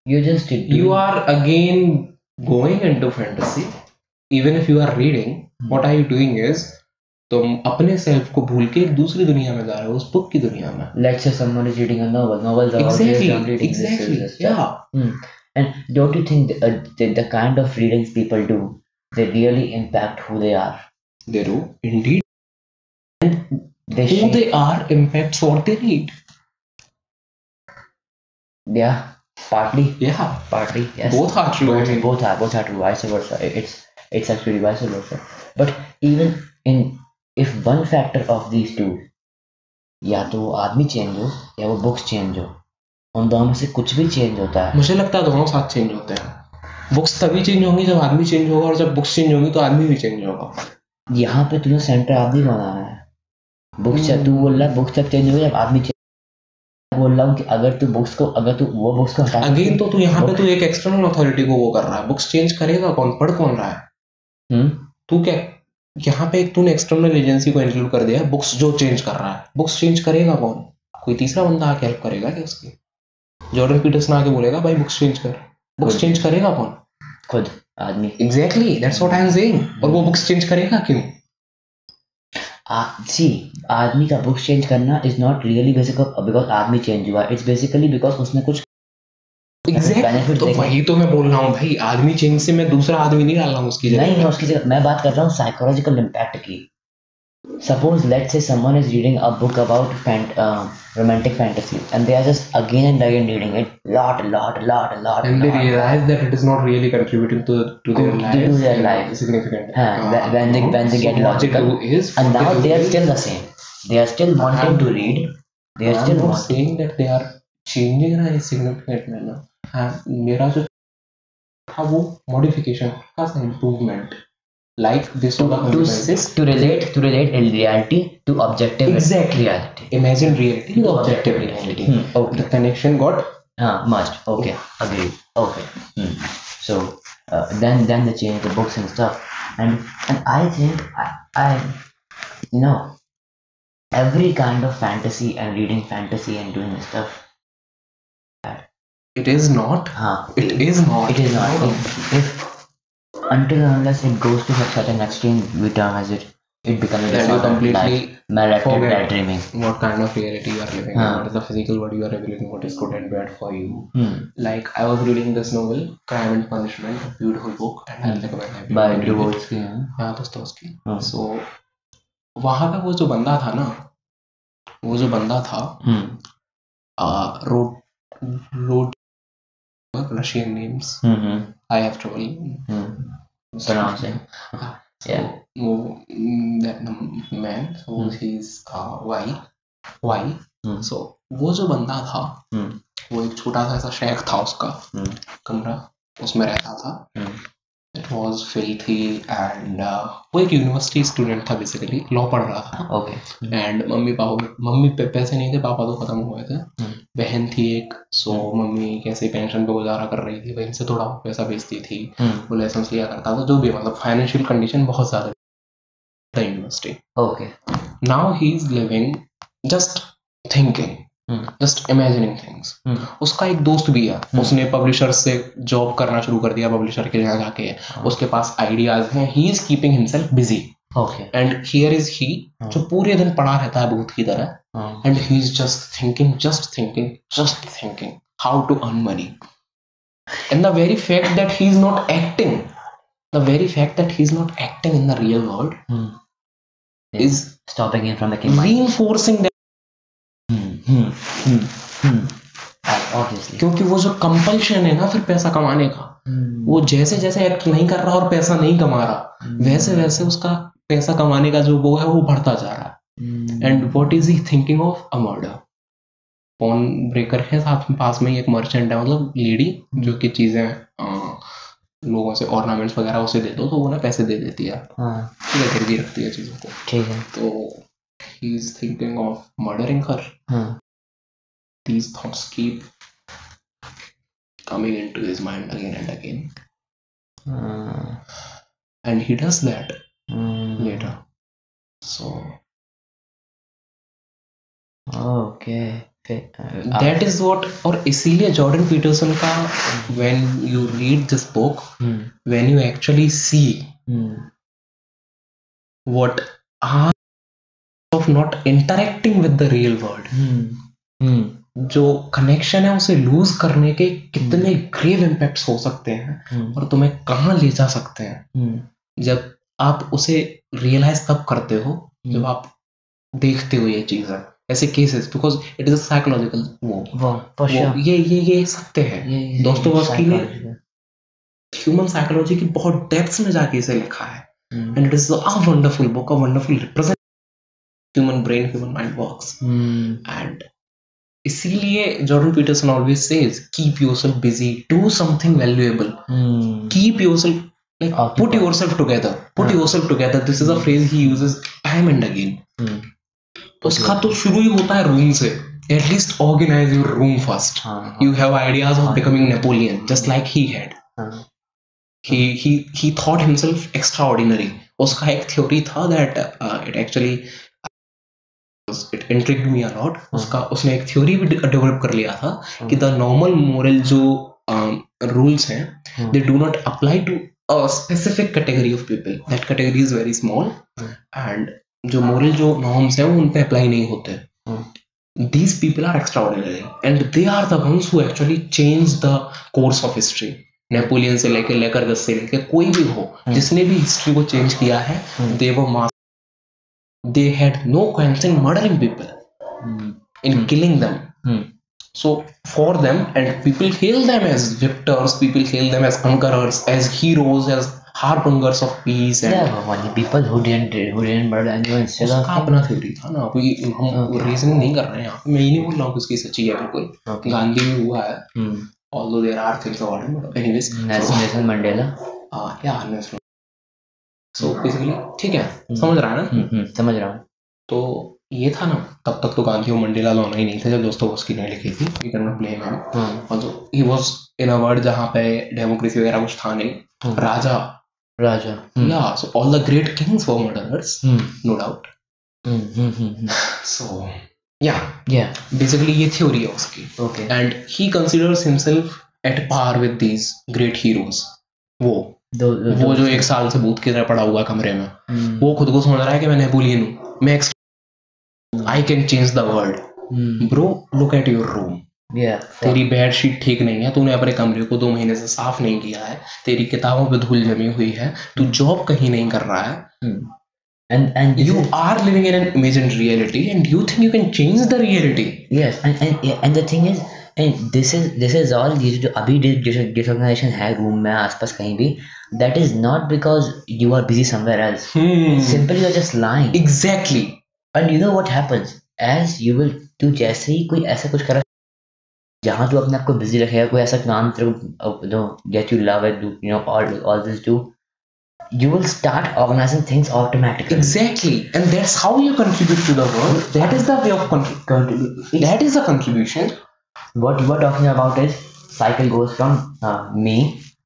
you just you are again going into fantasy even if you are reading Hmm. what are you doing is तुम अपने self को भूल के एक दूसरी दुनिया में जा रहे हो उस बुक की दुनिया में let's say someone is reading a novel. Novels are exactly always on reading. This is exactly the stuff. yeah Hmm. And don't you think the, uh, the, the kind of readings people do, they really impact who they are? they do indeed They who shape, they are impacts what they read yeah, partly, yeah partly, yes. both are true I both, mean. both are both are true vice versa It- it's it's actually vice versa but even in if one factor of these two या तो वो आदमी change हो या वो books change हो उन दोनों में से कुछ भी चेंज होता है। मुझे लगता है दोनों साथ चेंज होते हैं। बुक्स तभी चेंज होंगी जब आदमी चेंज होगा और जब बुक्स चेंज होंगी तो आदमी भी चेंज होगा। यहाँ पे तुझे सेंटर आदमी बनाना है। बुक्स तू बोल रहा है बुक्स तब चेंज हो जब आदमी बोल रहा हूँ कि अगर तू बुक्स को अगर तू वो बुक्स को हटा अगेन तो तू यहाँ पे तू एक एक्सटर्नल अथॉरिटी को वो कर रहा है। बुक्स चेंज करेगा कौन? पढ़ कौन रहा है? हम्म? तू क्या? यहाँ पे एक तूने एक्सटर्नल एजेंसी को इंक्लूड कर दिया। बुक्स जो चेंज कर रहा है। बुक्स चेंज करेगा कौन? कोई तीसरा बंदा आके हेल्प करेगा क्या उसकी? जॉर्डन पीटर्सन आके बोलेगा भाई बुक्स चेंज कर। बुक्स चेंज करेगा कौन? खुद आदमी। Exactly that's what I am saying और वो बुक्स चेंज करेगा क्यों? सी आदमी का बुक्स चेंज करना is not really basic because आदमी चेंज हुआ। इट्स बेसिकली बिकॉज़ उसने कुछ एग्जैक्टली तो वही तो मैं बोल रहा हूँ भाई आदमी चेंज से मैं दूसरा आदमी नहीं डाल रहा हूँ उसकी नहीं मैं उसकी जगह मैं बात कर रहा हूँ साइकोलॉजिकल इम्पैक्ट की। Suppose let's say someone is reading a book about romantic fantasy and they are just again and again reading it lot lot lot lot and they lot. realize that it is not really contributing to to their To- to lives their in a life. significant Huh, when- when they- when they so get what logical, they do is and what now do they are is- still the same they are still wanting to read they are I'm still not wanting saying that they are changing in a significant manner and मेरा जो था वो modification था improvement like this to, influences to relate to relate in reality to objective Exactly. reality imagine reality to objective reality Hmm, okay the connection got Ah, must. Okay, agreed. Okay. Hmm. So uh, then then they change the books and stuff, and and I think I I you know every kind of fantasy and reading fantasy and doing this stuff. it is not Huh. it is not It is not. If, if until unless it goes to such an extreme, we term as it it becomes a that you completely like forget. daydreaming. what kind of reality you are living in, Huh. what is the physical world you are living in, what is good and bad for you. Hmm. Like I was reading this novel, Crime and Punishment, a beautiful book, and I'll recommend everyone By. Dostoevsky. huh? हाँ दोस्तों हाँ. सो वहाँ पे वो जो बंदा था ना वो जो बंदा था Hmm. Road road Russian Mm-hmm. I have trouble mm-hmm. Pronouncing. Yeah. Oh, that man, so mm-hmm. He is why Mm-hmm. So वो जो बंदा था Hmm. वो एक छोटा सा ऐसा शेख था उसका Hmm. कमरा उसमें रहता था Hmm. It was filthy and वो एक यूनिवर्सिटी स्टूडेंट था बेसिकली लॉ पढ़ रहा था। Okay and mummy papa mummy पे पैसे नहीं थे पापा तो खत्म हुए थे। हम्म। बहन थी एक सो मम्मी कैसे पेंशन पे गुजारा कर रही थी बहन से थोड़ा पैसा भेजती थी। हम्म वो लाइसेंस लिया करता था जो भी मतलब फाइनेंशियल कंडीशन बहुत ज़्यादा था university okay now he is living just thinking just imagining things उसका एक दोस्त भी है। Hmm. उसने पब्लिशर से जॉब करना शुरू कर दिया पब्लिशर के यहाँ जाके। Hmm. उसके पास आइडियाज़ हैं। He is keeping himself busy and here is he जो पूरे दिन पढ़ा रहता है भूत की तरह। And he is just thinking just thinking just thinking how to earn money in the very fact that he is not acting the very fact that he is not acting in the real world is stopping from the reinforcing that क्योंकि वो जो compulsion है ना फिर पैसा कमाने का वो जैसे जैसे एक्ट नहीं कर रहा और पैसा नहीं कमा रहा वैसे वैसे उसका पैसा कमाने का जो वो है वो बढ़ता जा रहा है। And what is he thinking of a murder phone breaker है साथ में पास में ही एक मर्चेंट है मतलब लेडी जो कि चीज़ें लोगों से ऑर्नामेंट्स वगैरह उसे दे दो तो वो ना पैसे दे देती है। हाँ। है रखती है चीज़ों को। ठीक है। तो he is thinking of murdering her हाँ these thoughts keep coming into his mind again and again हाँ, and he does that hmm, later so uh, that is what और इसीलिए जॉर्डन पीटरसन का when you read this book hmm when you actually see hmm of not interacting with the real world. Hmm hmm जो connection है उसे lose करने के कितने grave impacts हो सकते हैं हम्म और तुम्हें कहाँ ले जा सकते हैं? हम्म जब आप उसे रियलाइज़ तब करते हो जब। आप देखते हो ये चीज़ें ऐसे cases because it is a psychological वो वो वो ये ये ये सत्य है। ये- दोस्तोव्स्की ने ह्यूमन साइकोलॉजी की बहुत डेप्थ्स में जाके इसे लिखा है। And it is a wonderful book a wonderful represent human brain human mind works hmm and इसीलिए Jordan Peterson always says keep yourself busy do something valuable hmm keep yourself like Occupied. put yourself together put हाँ. yourself together this is a phrase he uses time and again hmm उसका तो शुरू ही होता है room से at least organize your room first हाँ you have ideas of हाँ. becoming napoleon just like he had हाँ he he he thought himself extraordinary उसका एक थ्योरी था that uh, it intrigue me are उसका उसने एक थ्योरी भी डेवलप कर लिया था hmm. कि द नॉर्मल मोरल जो um, रूल्स हैं they do not apply to a specific category of people that category is very small and जो मोरल जो नॉर्म्स हैं वो उन पे अप्लाई नहीं होते. These people are extraordinary and they are the ones who actually change the course of history Napoleon से लेकर लेकर गस लेकर कोई भी हो hmm. जिसने भी हिस्ट्री को चेंज किया है hmm. देव मास they had no qualms in murdering people hmm, in Hmm. killing them hmm, so for them, and people hail them as victors, people hail them as conquerors, as heroes, as harbingers of peace. And Yeah, people who didn't who didn't murder anyone instead of अपना theory था ना कोई हम. Reason नहीं कर रहे हैं यहाँ पे मैं ये नहीं बोल रहा हूँ कि उसकी सच्ची है बिल्कुल. गांधी में हुआ है hmm, although there are things about him anyways Nelson Nelson Mandela uh, yeah Nelson. So basically ठीक है समझ रहा है ना? हम्म, हम्म, समझ रहा हूँ। तो ये था ना तब तक तो गांधी और मंडेला दोनों ही नहीं थे जब दोस्तों उसकी ने लिखी थी we can not blame him हाँ, और ही वाज इन अ वर्ल्ड जहाँ पे डेमोक्रेसी वगैरह कुछ था नहीं हम्म, राजा। राजा hmm, kings were murderers hmm, no doubt hmm, hmm, hmm, hmm, so yeah yeah, basically ये थ्योरी है उसकी। Okay and he considers himself at par with these great heroes वो। दो, दो, वो जो एक साल से भूत की तरह पड़ा हुआ कमरे में हम्म, वो खुद को समझ रहा है कि मैं नेपोलियन हूँ। मैं I can change the world hmm, bro look at your room yeah, तेरी बेड शीट ठीक नहीं है तूने अपने कमरे को दो महीने से साफ़ नहीं किया है तेरी किताबों पे धूल जमी हुई है तू जॉब कहीं नहीं कर रहा है। Hmm. And and this you is- are living in an imagined reality and you think you can change the reality yes and and and the thing is and this is this is all अभी disorganization है room में आसपास कहीं भी that is not because you are busy somewhere else simple you are just lying exactly and you know what happens as you will तू जैसे ही कोई ऐसा कुछ करा जहाँ तू अपने आप को बिज़ी रखेगा कोई ऐसा काम no get you love at you know all all this do you will start organizing things automatically. Exactly. And that's how you contribute to the world. That is the way of contributing that is a contribution. What you are talking about is cycle goes from uh, me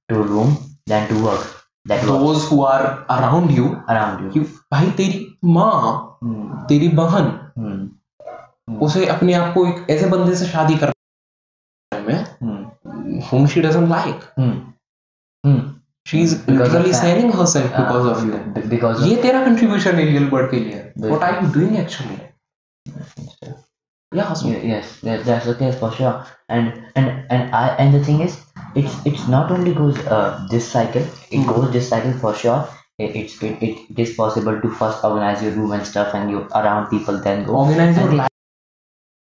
to room then to work that those works who are around you around you you भाई तेरी माँ hmm. तेरी बहन Hmm. Hmm. उसे अपने आप को एक ऐसे बंदे से शादी कर में Hmm. whom she doesn't like Hmm. Hmm. she is literally selling herself because Uh, of you because ये तेरा contribution है real world के लिए what are you doing actually yeah so Ye- yes that, that's the case for sure and and and i and the thing is it's it's not only goes uh, this cycle it Hmm. goes this cycle for sure it, it's it, it, it is possible to first organize your room and stuff and you around people then go organize your And it- life it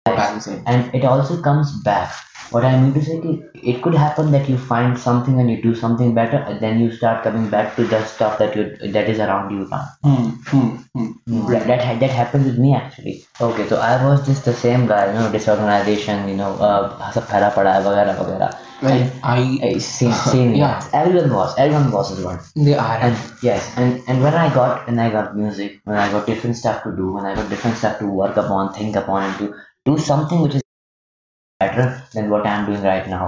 and it also comes back. What I mean to say, it, it could happen that you find something and you do something better, and then you start coming back to the stuff that you that is around you now. Hmm, mm, mm, mm, yeah, that, that that happened with me actually. Okay, so I was just the same guy, you know, disorganization, you know, uh, phara pada, vagara, vagara. Well, I, seen seen same yeah. Everyone was, everyone was as well. They are. And yes, and and when I got, when I got music, when I got different stuff to do, when I got different stuff to work upon, think upon, and do do something which is better than what i'm doing right now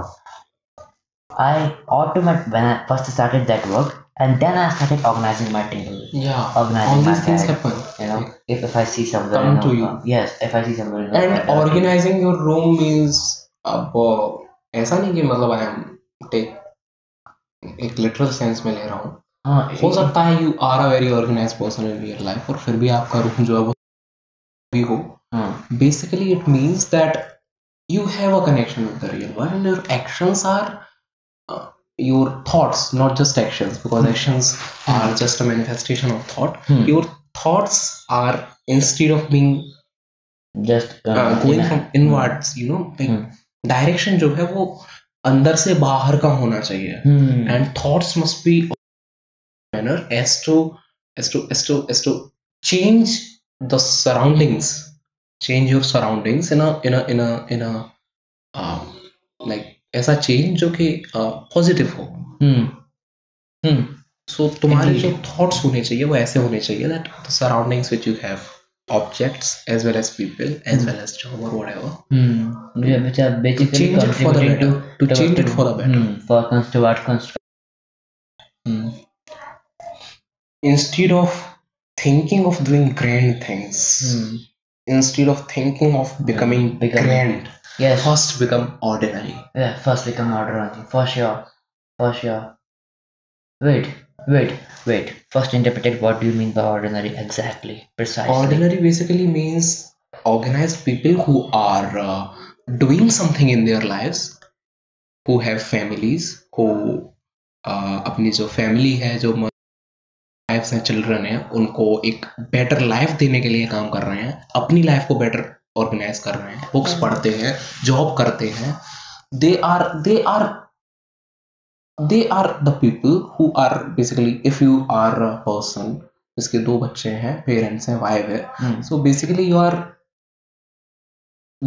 i automate when i first started that work and then i started organizing my table yeah organizing all my these things bag, happen you know if, if i see somewhere Come you know, to you. uh, yes if i see somewhere you know, and uh, organizing your room means अब uh, ऐसा नहीं कि मतलब I am take एक literal sense में ले रहा हूँ हाँ, हो सकता है you are a very organise person in your life और फिर भी आपका रूम जो है वो भी हो हाँ, basically it means that you have a connection with the real world and your actions are uh, your thoughts not just actions because actions are just a manifestation of thought Hmm. your thoughts are instead of being just uh, uh, going from inwards you know like Hmm. direction जो है वो अंदर से बाहर का होना चाहिए Hmm. and thoughts must be manner as to as to as to as to change the surroundings change your surroundings in a in a in um, ऐसा चेंज जो कि uh, पॉजिटिव हो। सो तुम्हारे जो थॉट्स होने चाहिए वो ऐसे होने चाहिए that the surroundings which you have objects as well as people as well as job और व्हाटएवर हम्म ये बेचा basically change it for the better to change it for the better for construct construct instead of thinking of doing grand things instead of thinking of becoming Becoming- grand Yes. first become ordinary Yeah. First become order for sure. For sure. Wait. Wait. Wait. First interpret what do you mean by ordinary exactly? Precisely. ordinary basically means organized people who are uh, doing something in their lives who have families who uh, अपनी जो family है जो wifes हैं children हैं उनको एक better life देने के लिए काम कर रहे हैं अपनी लाइफ को बेटर ऑर्गेनाइज कर रहे हैं बुक्स पढ़ते हैं जॉब करते हैं। They are they are they are the people who are basically if you are a person जिसके दो बच्चे हैं पेरेंट्स हैं वाइफ है so basically you are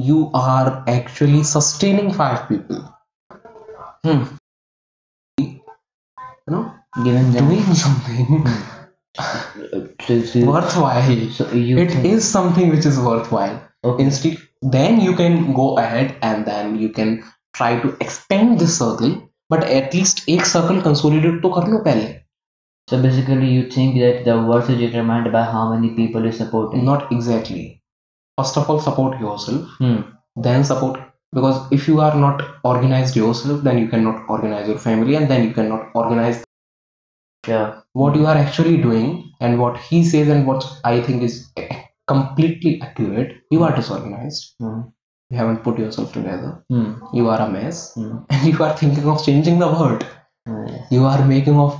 you are actually sustaining five people Hmm. you know? Given them. doing something? So, so, worthwhile so you it think, is something which is worthwhile okay. instead then you can go ahead and then you can try to extend this circle but at least एक circle consolidate तो कर लो पहले So basically, you think that the worth is determined by how many people you support. not exactly first of all support yourself Hmm. then support because if you are not organized yourself then you cannot organize your family and then you cannot organize Sure. what you are actually doing and what he says and what i think is completely accurate you are disorganized Hmm. you haven't put yourself together Hmm. you are a mess Hmm. and you are thinking of changing the world Hmm. yes. you are making of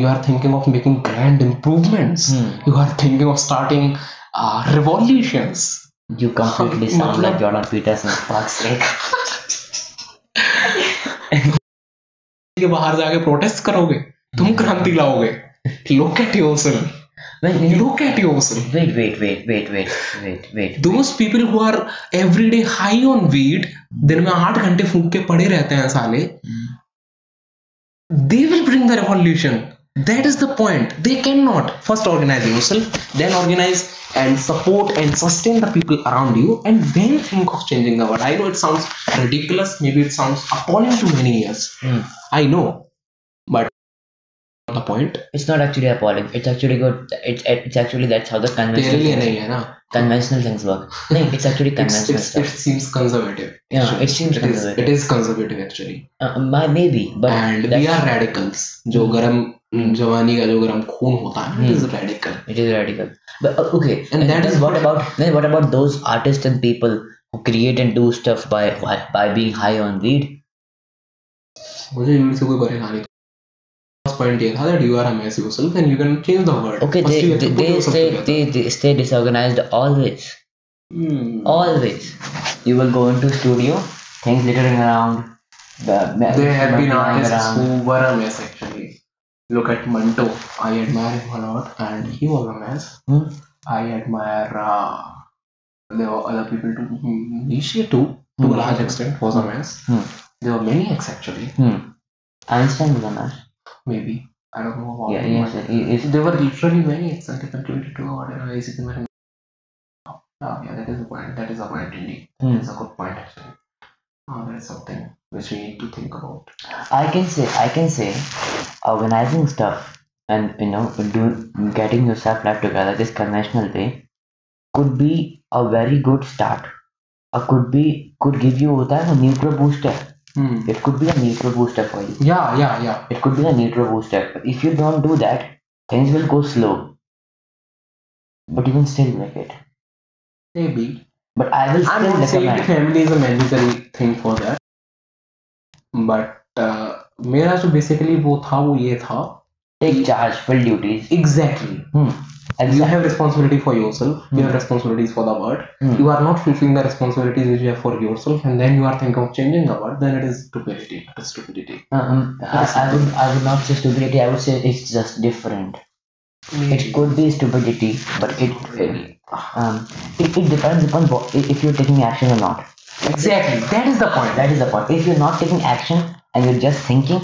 you are thinking of making grand improvements Hmm. you are thinking of starting uh, revolutions You completely sound मतलब- like Jordan Peterson. Fuck's sake. के बाहर जाके protest करोगे तुम क्रांति लाओगे look at yourself when you know, Look at yourself. wait, wait, wait, wait, wait, wait, wait. Those people who are every day high on weed, दिन में आठ घंटे फूक के पड़े रहते हैं साले, they will bring the revolution. That is the point. They cannot first organize yourself, then organize and support and sustain the people around you, and then think of changing the world. I know it sounds ridiculous, maybe it sounds appalling to many ears. Hmm. I know, but the point. It's not actually appalling. It's actually good. It's it's actually that's how the conventional things, नहीं है ना. conventional things work. No, it's actually conventional it's, it stuff. seems conservative. Yeah, actually. it seems It conservative. is, it is conservative actually. Uh, maybe, but and we are radicals जो गरम जवानी का जो गरम खून होता है it is radical It is radical. But uh, okay, And and that then is what about then what about those artists and people who create and do stuff by by, by being high on weed? मुझे इनसे कोई परेशानी point here that you are a mess yourself and you can change the word. Okay, First they, they, they, stay, they, they stay disorganized always. Hmm. Always. You will go into studio, things littering around. The there have been artists around. who were a mess actually. Look at Manto. I admire him a lot and he was a mess. Hmm? I admire uh, there were other people too. Hmm, Nisha too, to a hmm. large extent, was a mess. Hmm. There were many acts actually. Hmm. Einstein was a mess. Maybe. I don't know about yeah, yes, yes, yes. There were literally many excited and 22 or whatever. Is it the Oh, yeah, that is a point. That is a point indeed. Mm. That hmm. is a good point actually. Oh, that is something which we need to think about. I can say, I can say, organizing stuff and you know, do getting yourself life together this conventional way could be a very good start. Or could be could give you that neutral booster. Hmm. It could be a neutral booster for you. Yeah, yeah, yeah. It could be a neutral booster. If you don't do that, things will go slow. But you can still make it. Maybe. But I will I'm still not saying recommend. family is a mandatory thing for that. But uh, मेरा जो basically वो था वो ये था Take charge, fill duties. exactly. Hmm. You have responsibility for yourself. You Hmm. have responsibilities for the world. Hmm. You are not fulfilling the responsibilities which you have for yourself, and then you are thinking of changing the world. Then it is stupidity. It is stupidity. Um, I, I would I would not say stupidity. I would say it's just different. It could be stupidity, but it it, um it, it depends upon if you're taking action or not. Exactly. That is the point. That is the point. If you're not taking action and you're just thinking,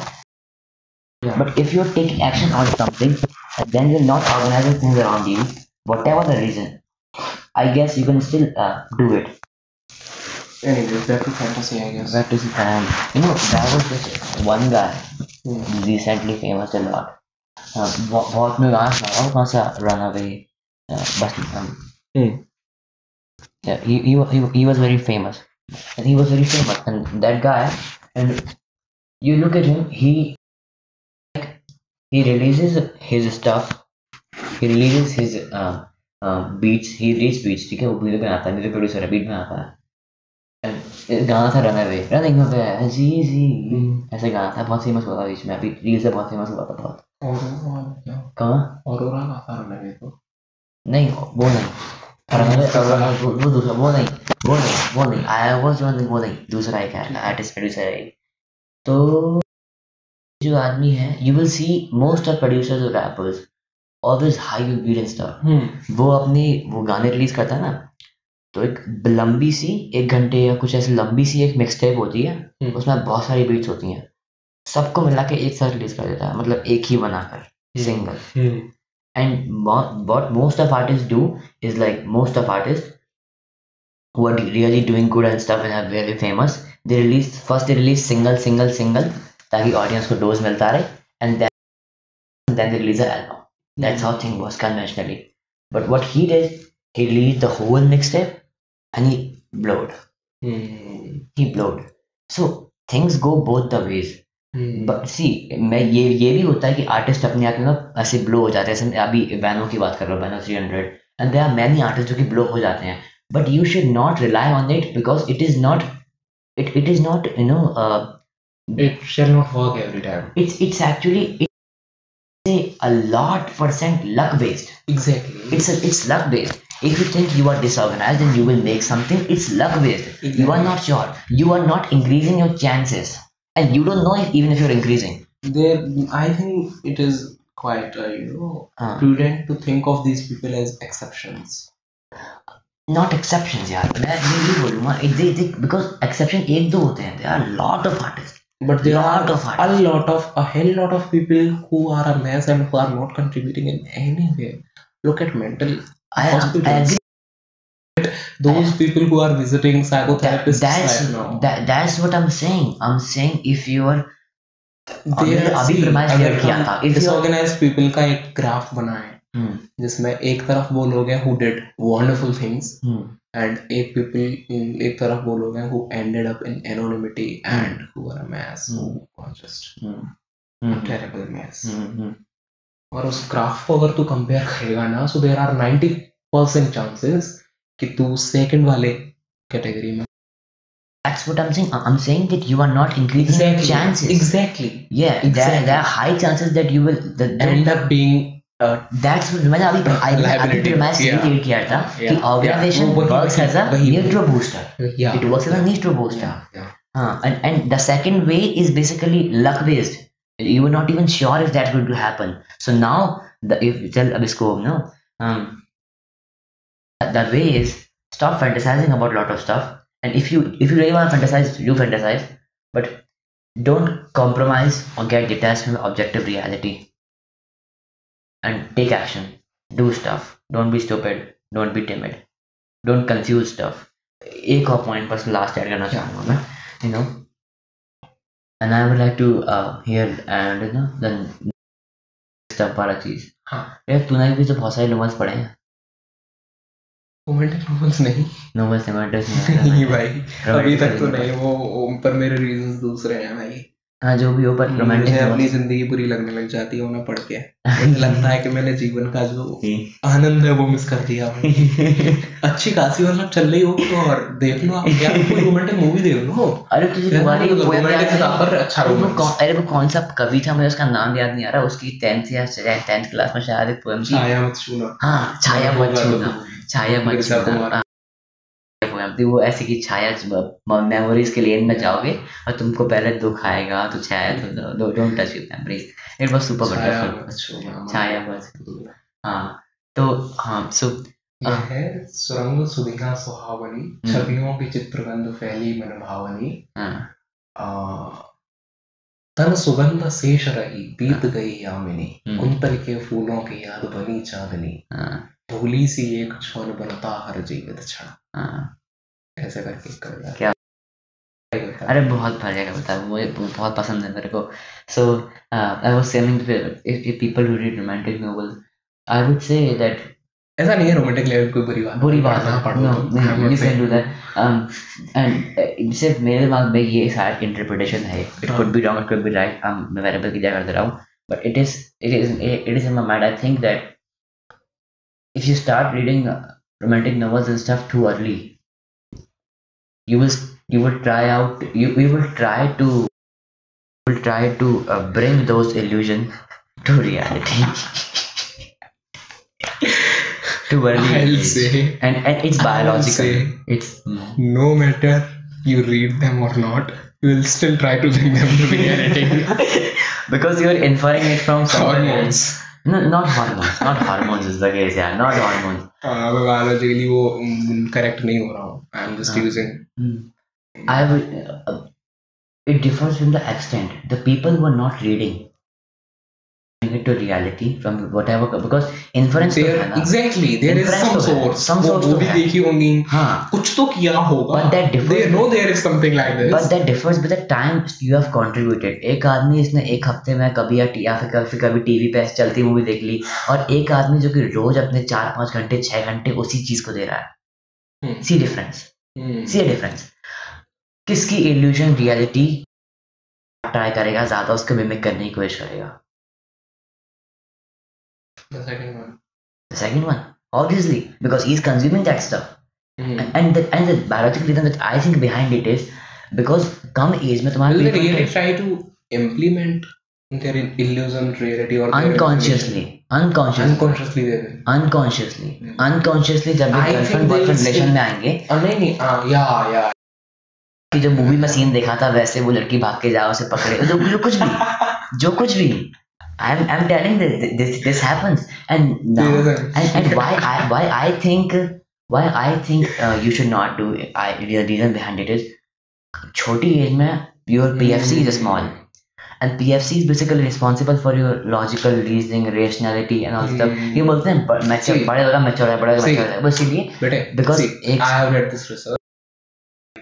Yeah. but if you're taking action on something, and then you're not organizing things around you, whatever the reason, I guess you can still uh, do it. Anyways, back to fantasy, I guess. That is, um, you know, there was this one guy Hmm. recently famous a lot. Uh, बहुत बहुत में गाना सुना था कौन सा Runaway uh, बस um, Hmm. yeah, he, he, wa- he, wa- he was very famous and he was very famous and that guy and you look at him he like he releases his stuff. He releases his uh, uh, beats. He releases beats ठीक है? वो music बनाता है music producer है beat बनाता है। And गाना था रन अवे रनिंग अवे जी जी Hmm. ऐसे गाना था बहुत फ़ेमस हुआ था बीच में। अभी रील से बहुत फ़ेमस हुआ था बहुत। और और कहाँ औरोरा का था रनवे तो। नहीं वो नहीं। Runaway- वो वो दूसरा वो नहीं वो नहीं वो नहीं। आई वाज वन वो नहीं। दूसरा एक है आर्टिस्ट प्रोड्यूसर है। तो जो आदमी है you will see most of producers और rappers always high will beat and stuff वो अपनी वो गाने रिलीज़ करता है ना तो एक लंबी सी एक घंटे या कुछ ऐसी लंबी सी एक मिक्स टेप होती है हम्म। उसमें बहुत सारी बीट्स होती हैं। सबको मिला के एक साथ रिलीज़ कर देता है मतलब एक ही बनाकर single and mo- what most of artists do is like most of artists who are really doing good and stuff and are very famous they release first they release single single single ताकि audience को dose मिलता रहे and then then they release an album that's how thing was conventionally but what he did he released the whole mixtape and he blowed hmm he blowed so things go both the ways hmm but see मैं ये ये भी होता है कि artist अपने आप में ऐसे ब्लो हो जाते हैं अभी वैनो की बात कर रहा हूँ वैनो three hundred and there are many artist जो कि ब्लो हो जाते हैं but you should not rely on it because it is not it it is not you know it shall not work every time it's it's actually a lot percent luck based exactly it's a, it's luck based if you think you are disorganized and you will make something it's luck based you are not sure you are not increasing your chances and you don't know if, even if you're increasing there i think it is quite uh, you know हाँ prudent to think of these people as exceptions. Not exceptions यार मैं ये बोलूंगा because exception एक दो होते हैं there are lot of artist But there Lot are of a lot of a hell lot of people who are a mess and who are not contributing in any way. Look at mental I, I Hospitals. agree those people who are visiting psychotherapists. that, that's right that, that's what I'm saying I'm saying if you are They are- अभी किया था if you are people का एक graph बनाए हम्म, जिसमें एक तरफ़ वो लोग हैं who did wonderful things hmm, and एक people एक तरफ़ वो लोग हैं who ended up in anonymity and who were a mess who were just hmm, hmm, terrible mess हम्म, हम्म, और उस ग्राफ को अगर तू कंपेयर करेगा ना so there are 90 percent chances कि तू सेकंड वाले कैटेगरी में that's what I'm saying I'm saying that you are not increasing your chances exactly yeah exactly. there, Exactly. there are high chances that you will that, that end up being uh, That's what मैंने अभी I अभी Liability, premise यही yeah. create किया था Yeah, कि yeah. organization वो वही- works as a वही- neutral booster yeah it works as a neutral booster yeah, yeah. हाँ and and the second way is basically luck based you were not even sure if that's going to happen so now the if tell अब इसको no um the way is stop fantasizing about a lot of stuff and if you if you really want to fantasize you fantasize but don't compromise or get detached from objective reality And take action do stuff don't be stupid don't be timid don't confuse stuff एक और point बस last add करना चाहूँगा मैं you know and I would like to uh, hear and you know the stuff वाला चीज़ हाँ। यार तूने भी तो बहुत सारे नोवेल्स पढ़े हैं रोमांटिक नॉवेल्स नहीं नोवेल्स रोमांटिक नहीं भाई अभी तक तो नहीं वो- पर मेरे रीजंस दूसरे हैं भाई हाँ जो भी हो पर मुझे रोमांटिक अपनी ज़िंदगी बुरी लगने लग जाती है उन्हें पढ़ के। मुझे लगता है कि मैंने जीवन का जो आनंद है वो मिस कर दिया अच्छी खासी मतलब चल रही हो तो और देख लो आप यार कोई रोमांटिक मूवी देख लो। अरे तुझे तुम्हारी? पर अच्छा अरे वो कौन अरे वो कौन सा कवि था मुझे उसका नाम याद नहीं आ रहा। उसकी टेंथ या टेंथ क्लास में शायद एक पोएम थी। छाया मत छूना। हाँ छाया मत छूना छाया मत छूना वो ऐसी की छाया मेमोरीज के लिए में जाओगे और तुमको पहले दुख आएगा तो छाया तो don't touch with memories it was super wonderful छाया मत हाँ तो हाँ सो है। सुरंग सुधिका सुहावनी हम्म। छवियों की चित्रगंध फैली मन भावनी हाँ तन सुगंध शेष रही बीत गई यामिनी। हम्म। कुंतल के फूलों की याद बनी चांदनी। हाँ। भूली सी एक क्षण बनता हर जीवित क्षण। हाँ। ऐसे करके कविता क्या? अरे बहुत बढ़िया कविता है मुझे बहुत पसंद है मेरे को। So I was saying if people who read romantic novel I would say that ऐसा नहीं है रोमांटिक लेवल कोई बुरी बात बुरी बात है। पढ़ो नो तो। नहीं you can do that and सिर्फ़ मेरे दिमाग में ये शायद इंटरप्रिटेशन है। It. Could be wrong it could be right मैं वेरिएबल की जगह कर दे रहा हूँ। But it is it is it is in my mind I think that if you start reading uh, romantic novels and stuff too early you will you will try out you, you will try to you will try to uh, bring those illusions to reality. Too early I'll age. say. And and it's biological. say- it's no matter you read them or not you will still try to bring them to reality. Because you're inferring it from somewhere hormones. else. No not hormones not hormones is the case yeah not hormones हाँ मैं biologically वो correct नहीं हो रहा हूँ I am just हाँ। Using Hmm. I would. Uh, it differs from the extent. The people who are not reading bring it to reality from whatever because inference तो है ना exactly there is Inference some तो है, some source वो तो भी देखी होंगी हाँ कुछ तो किया होगा But that differs- they know there is something like this but that differs with the time you have contributed एक आदमी इसने एक हफ़्ते में कभी या या फिर कभी कभी टीवी पे चलती मूवी देख ली और एक आदमी जो कि रोज अपने चार पाँच घंटे छह घंटे उसी चीज़ को दे रहा है Hmm. See difference Hmm. See difference किसकी इल्यूजन रियलिटी ट्राई करेगा ज़्यादा उसको मिमिक करने की कोशिश करेगा The second one. The second one, obviously, because he's consuming that stuff. Hmm. And, and the and the biological reason that I think behind it is because कम age में तुम्हारे Will they really try to implement their illusion reality or unconsciously unconsciously unconsciously they will unconsciously unconsciously जब boyfriend will relation still- में आएँगे Ah, नहीं नहीं हाँ या या कि जो मूवी में सीन देखा था वैसे वो लड़की भाग के जाओ उसे पकड़े जो जो कुछ भी जो कुछ भी I'm I'm telling this this this happens and now doesn't. and, and why I why I think why I think uh, you should not do it. I the reason behind it is छोटी age में your PFC is small and PFC is basically responsible for your logical reasoning rationality and all stuff Hmm. ये बोलते हैं ब- mature See. बड़े वाला mature है बड़े वाला See. mature है बस इसीलिए बेटे Because see, एक- I have read this research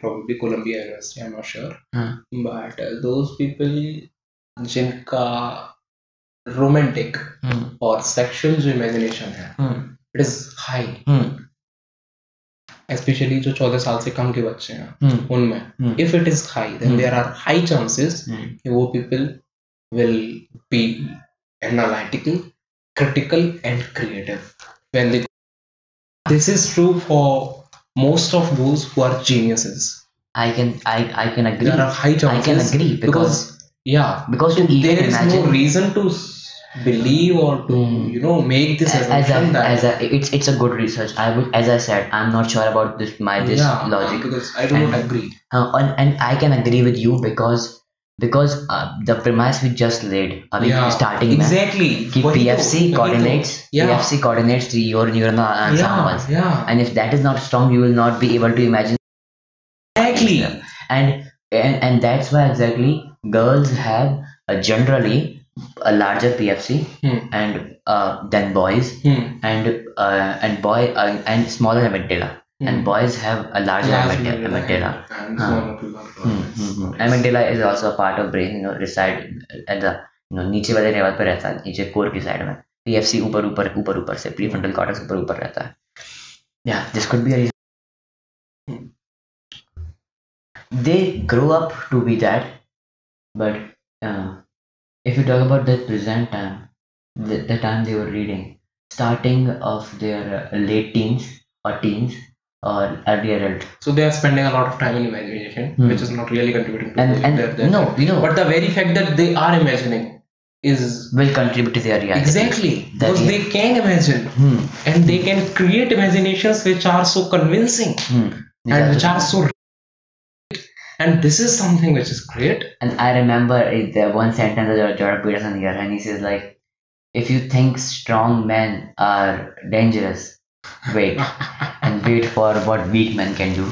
probably Columbia University I'm not sure हाँ but uh, those people जिनका romantic हम्म और sexual जो imagination है हम्म it is high hmm especially जो चौदह साल से कम के बच्चे हैं हम्म उनमें हम्म if it is high then Hmm. there are high chances हम्म कि वो people will be analytical critical and creative when they this is true for most of those who are geniuses I can I I can agree there are high chances I can agree because yeah. Because you there is imagine. no reason to believe or to mm. you know make this as, assumption a, that as a, it's it's a good research. I would as i said i'm not sure about this my this yeah, logic. because i don't and, agree. uh, and, and i can agree with you because because uh, the premise we just laid I mean, yeah, starting exactly. keep pfc coordinates yeah. pfc coordinates the your neuronal ensembles uh, yeah, yeah. and if that is not strong you will not be able to imagine exactly. and and, and that's why exactly girls have uh, generally a larger pfc Hmm. and uh, than boys hmm. and uh, and boy uh, and smaller amygdala Hmm. and boys have a larger Yeah, amygdala, amygdala. and Huh. smaller people. Hmm, hmm, hmm. amygdala is also a part of brain you know reside at the you know नीचे वाले level पे रहता है नीचे core की side में PFC ऊपर ऊपर ऊपर ऊपर से प्रीफ्रंटल कॉर्टेक्स ऊपर ऊपर रहता है yeah this could be a reason they grow up to be that but uh, if you talk about the present time the, the time they were reading starting of their uh, late teens or teens or early adult So they are spending a lot of time in imagination, Hmm. which is not really contributing to and their, and their, their no you know But the very fact that they are imagining is will contribute to their reality. Exactly. That because they can imagine. Hmm. and they can create imaginations which are so convincing. Hmm. and which are so and this is something which is great And I remember it, the one sentence of Jordan Peterson here, and he says like, "If you think strong men are dangerous, wait and wait for what weak men can do."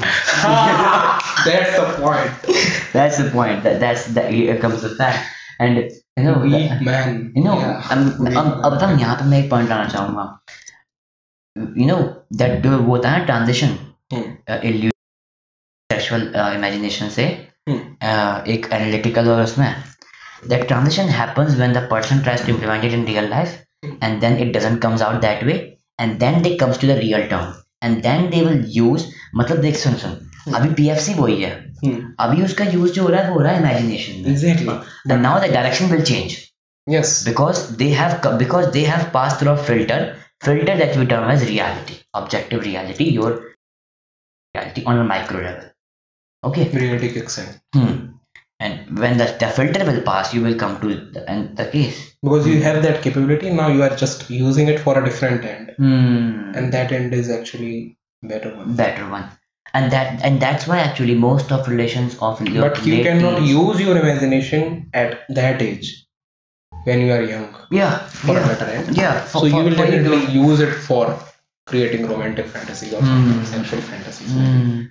that's the point That's the point. That that's that here comes the fact. And you know, weak man you know, Yeah. I'm, Weak अब man. अब हम यहाँ पे मैं एक point लाना चाहूँगा you know that जो वो होता है ट्रांजिशन Hmm. सेक्सुअल इमेजिनेशन से Hmm. uh, एक एनालिटिकल और उसमें that transition happens when the person tries to implement it in real life and then it doesn't comes out that way and then they comes to the real term and then they will use मतलब देख सुन सुन अभी PFC वही है Hmm. अभी उसका use जो हो रहा है वो हो रहा है imagination में exactly and now the direction will change yes because they have because they have passed through a filter filter that we term as reality objective reality your reality on a micro level okay reality kicks in hmm. and when the, the filter will pass you will come to the, and the case because you have that capability now you are just using it for a different end hmm. and that end is actually better one better one and that and that's why actually most of relations of your but you cannot use your imagination at that age when you are young yeah for a yeah, better end yeah for, so you for- will you to- definitely use it for creating romantic fantasies or Hmm. sexual fantasies Hmm.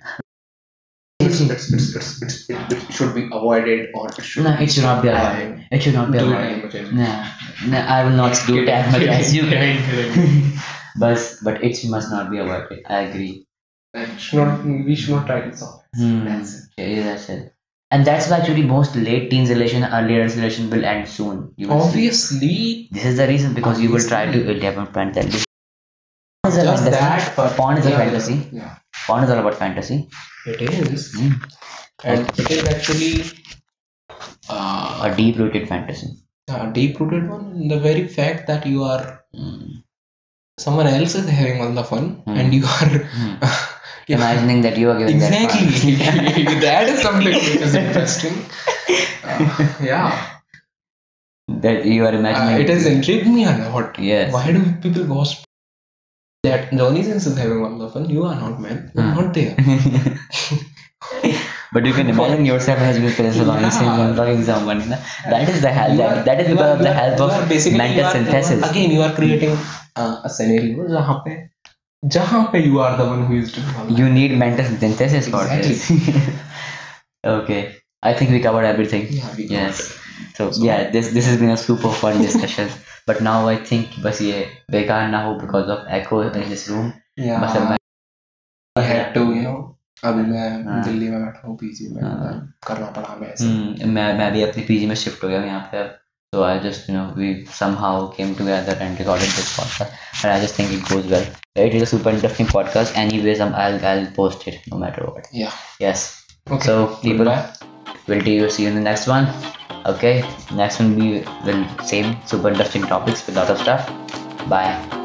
It's, it's, it's, it's, it's, it, it should be avoided or it should no it should not be avoided I it should not be do avoided as much no, no I will not do it as much as you can but but it must not be avoided I agree And should not, we should not try to solve it. Hmm. That's it. Yeah, that's it. And that's why actually most late teens relation, early adult relation will end soon. You will see. Obviously, This is the reason because you will try to build up a friend that Porn is a just fantasy. that, but Porn is a fantasy. Yeah, Porn is all about fantasy. it is, Hmm. and it is actually uh, A deep rooted fantasy. a deep-rooted one. in The very fact that you are Hmm. someone else is having all the fun, Hmm. and you are Hmm. Yeah. Imagining that you are giving that fun. exactly that is something which is interesting. Uh, yeah, that you are uh, imagining. it has intrigued me a lot. Yes. Why do people watch that Johnny Sins is having all the fun? You are not, man. You are Hmm. not there. but you can imagine yourself as you feel so long Yeah. yeah. talking to someone. you know? That is the help. You That, are- that is you because are- of the you are- help you are of basically you mental are- you are- synthesis. Again, you are creating uh, a scenario जहाँ पे जहाँ पे you are the one who is doing all that. You need mental synthesis for this. okay, I think we covered everything. Yeah, we covered yes. So, yeah, this this has been a super fun discussion. but now I think बस ये बेकार ना हो because of echo in this room. Yeah. मतलब मैं had to, you know, अभी मैं हाँ। दिल्ली में बैठा हूँ पीजी में हाँ। करना पड़ा हमें ऐसे हम्म, मैं मैं भी अपनी पीजी में शिफ्ट हो गया हूँ यहाँ पे अब so I just you know we somehow came together and recorded this podcast and I just think it goes well it is a super interesting podcast anyways um, I'll I'll post it no matter what Yeah. yes Okay. so people Goodbye. We'll do see you in the next one. Okay next one we will same super interesting topics with lot of stuff. Bye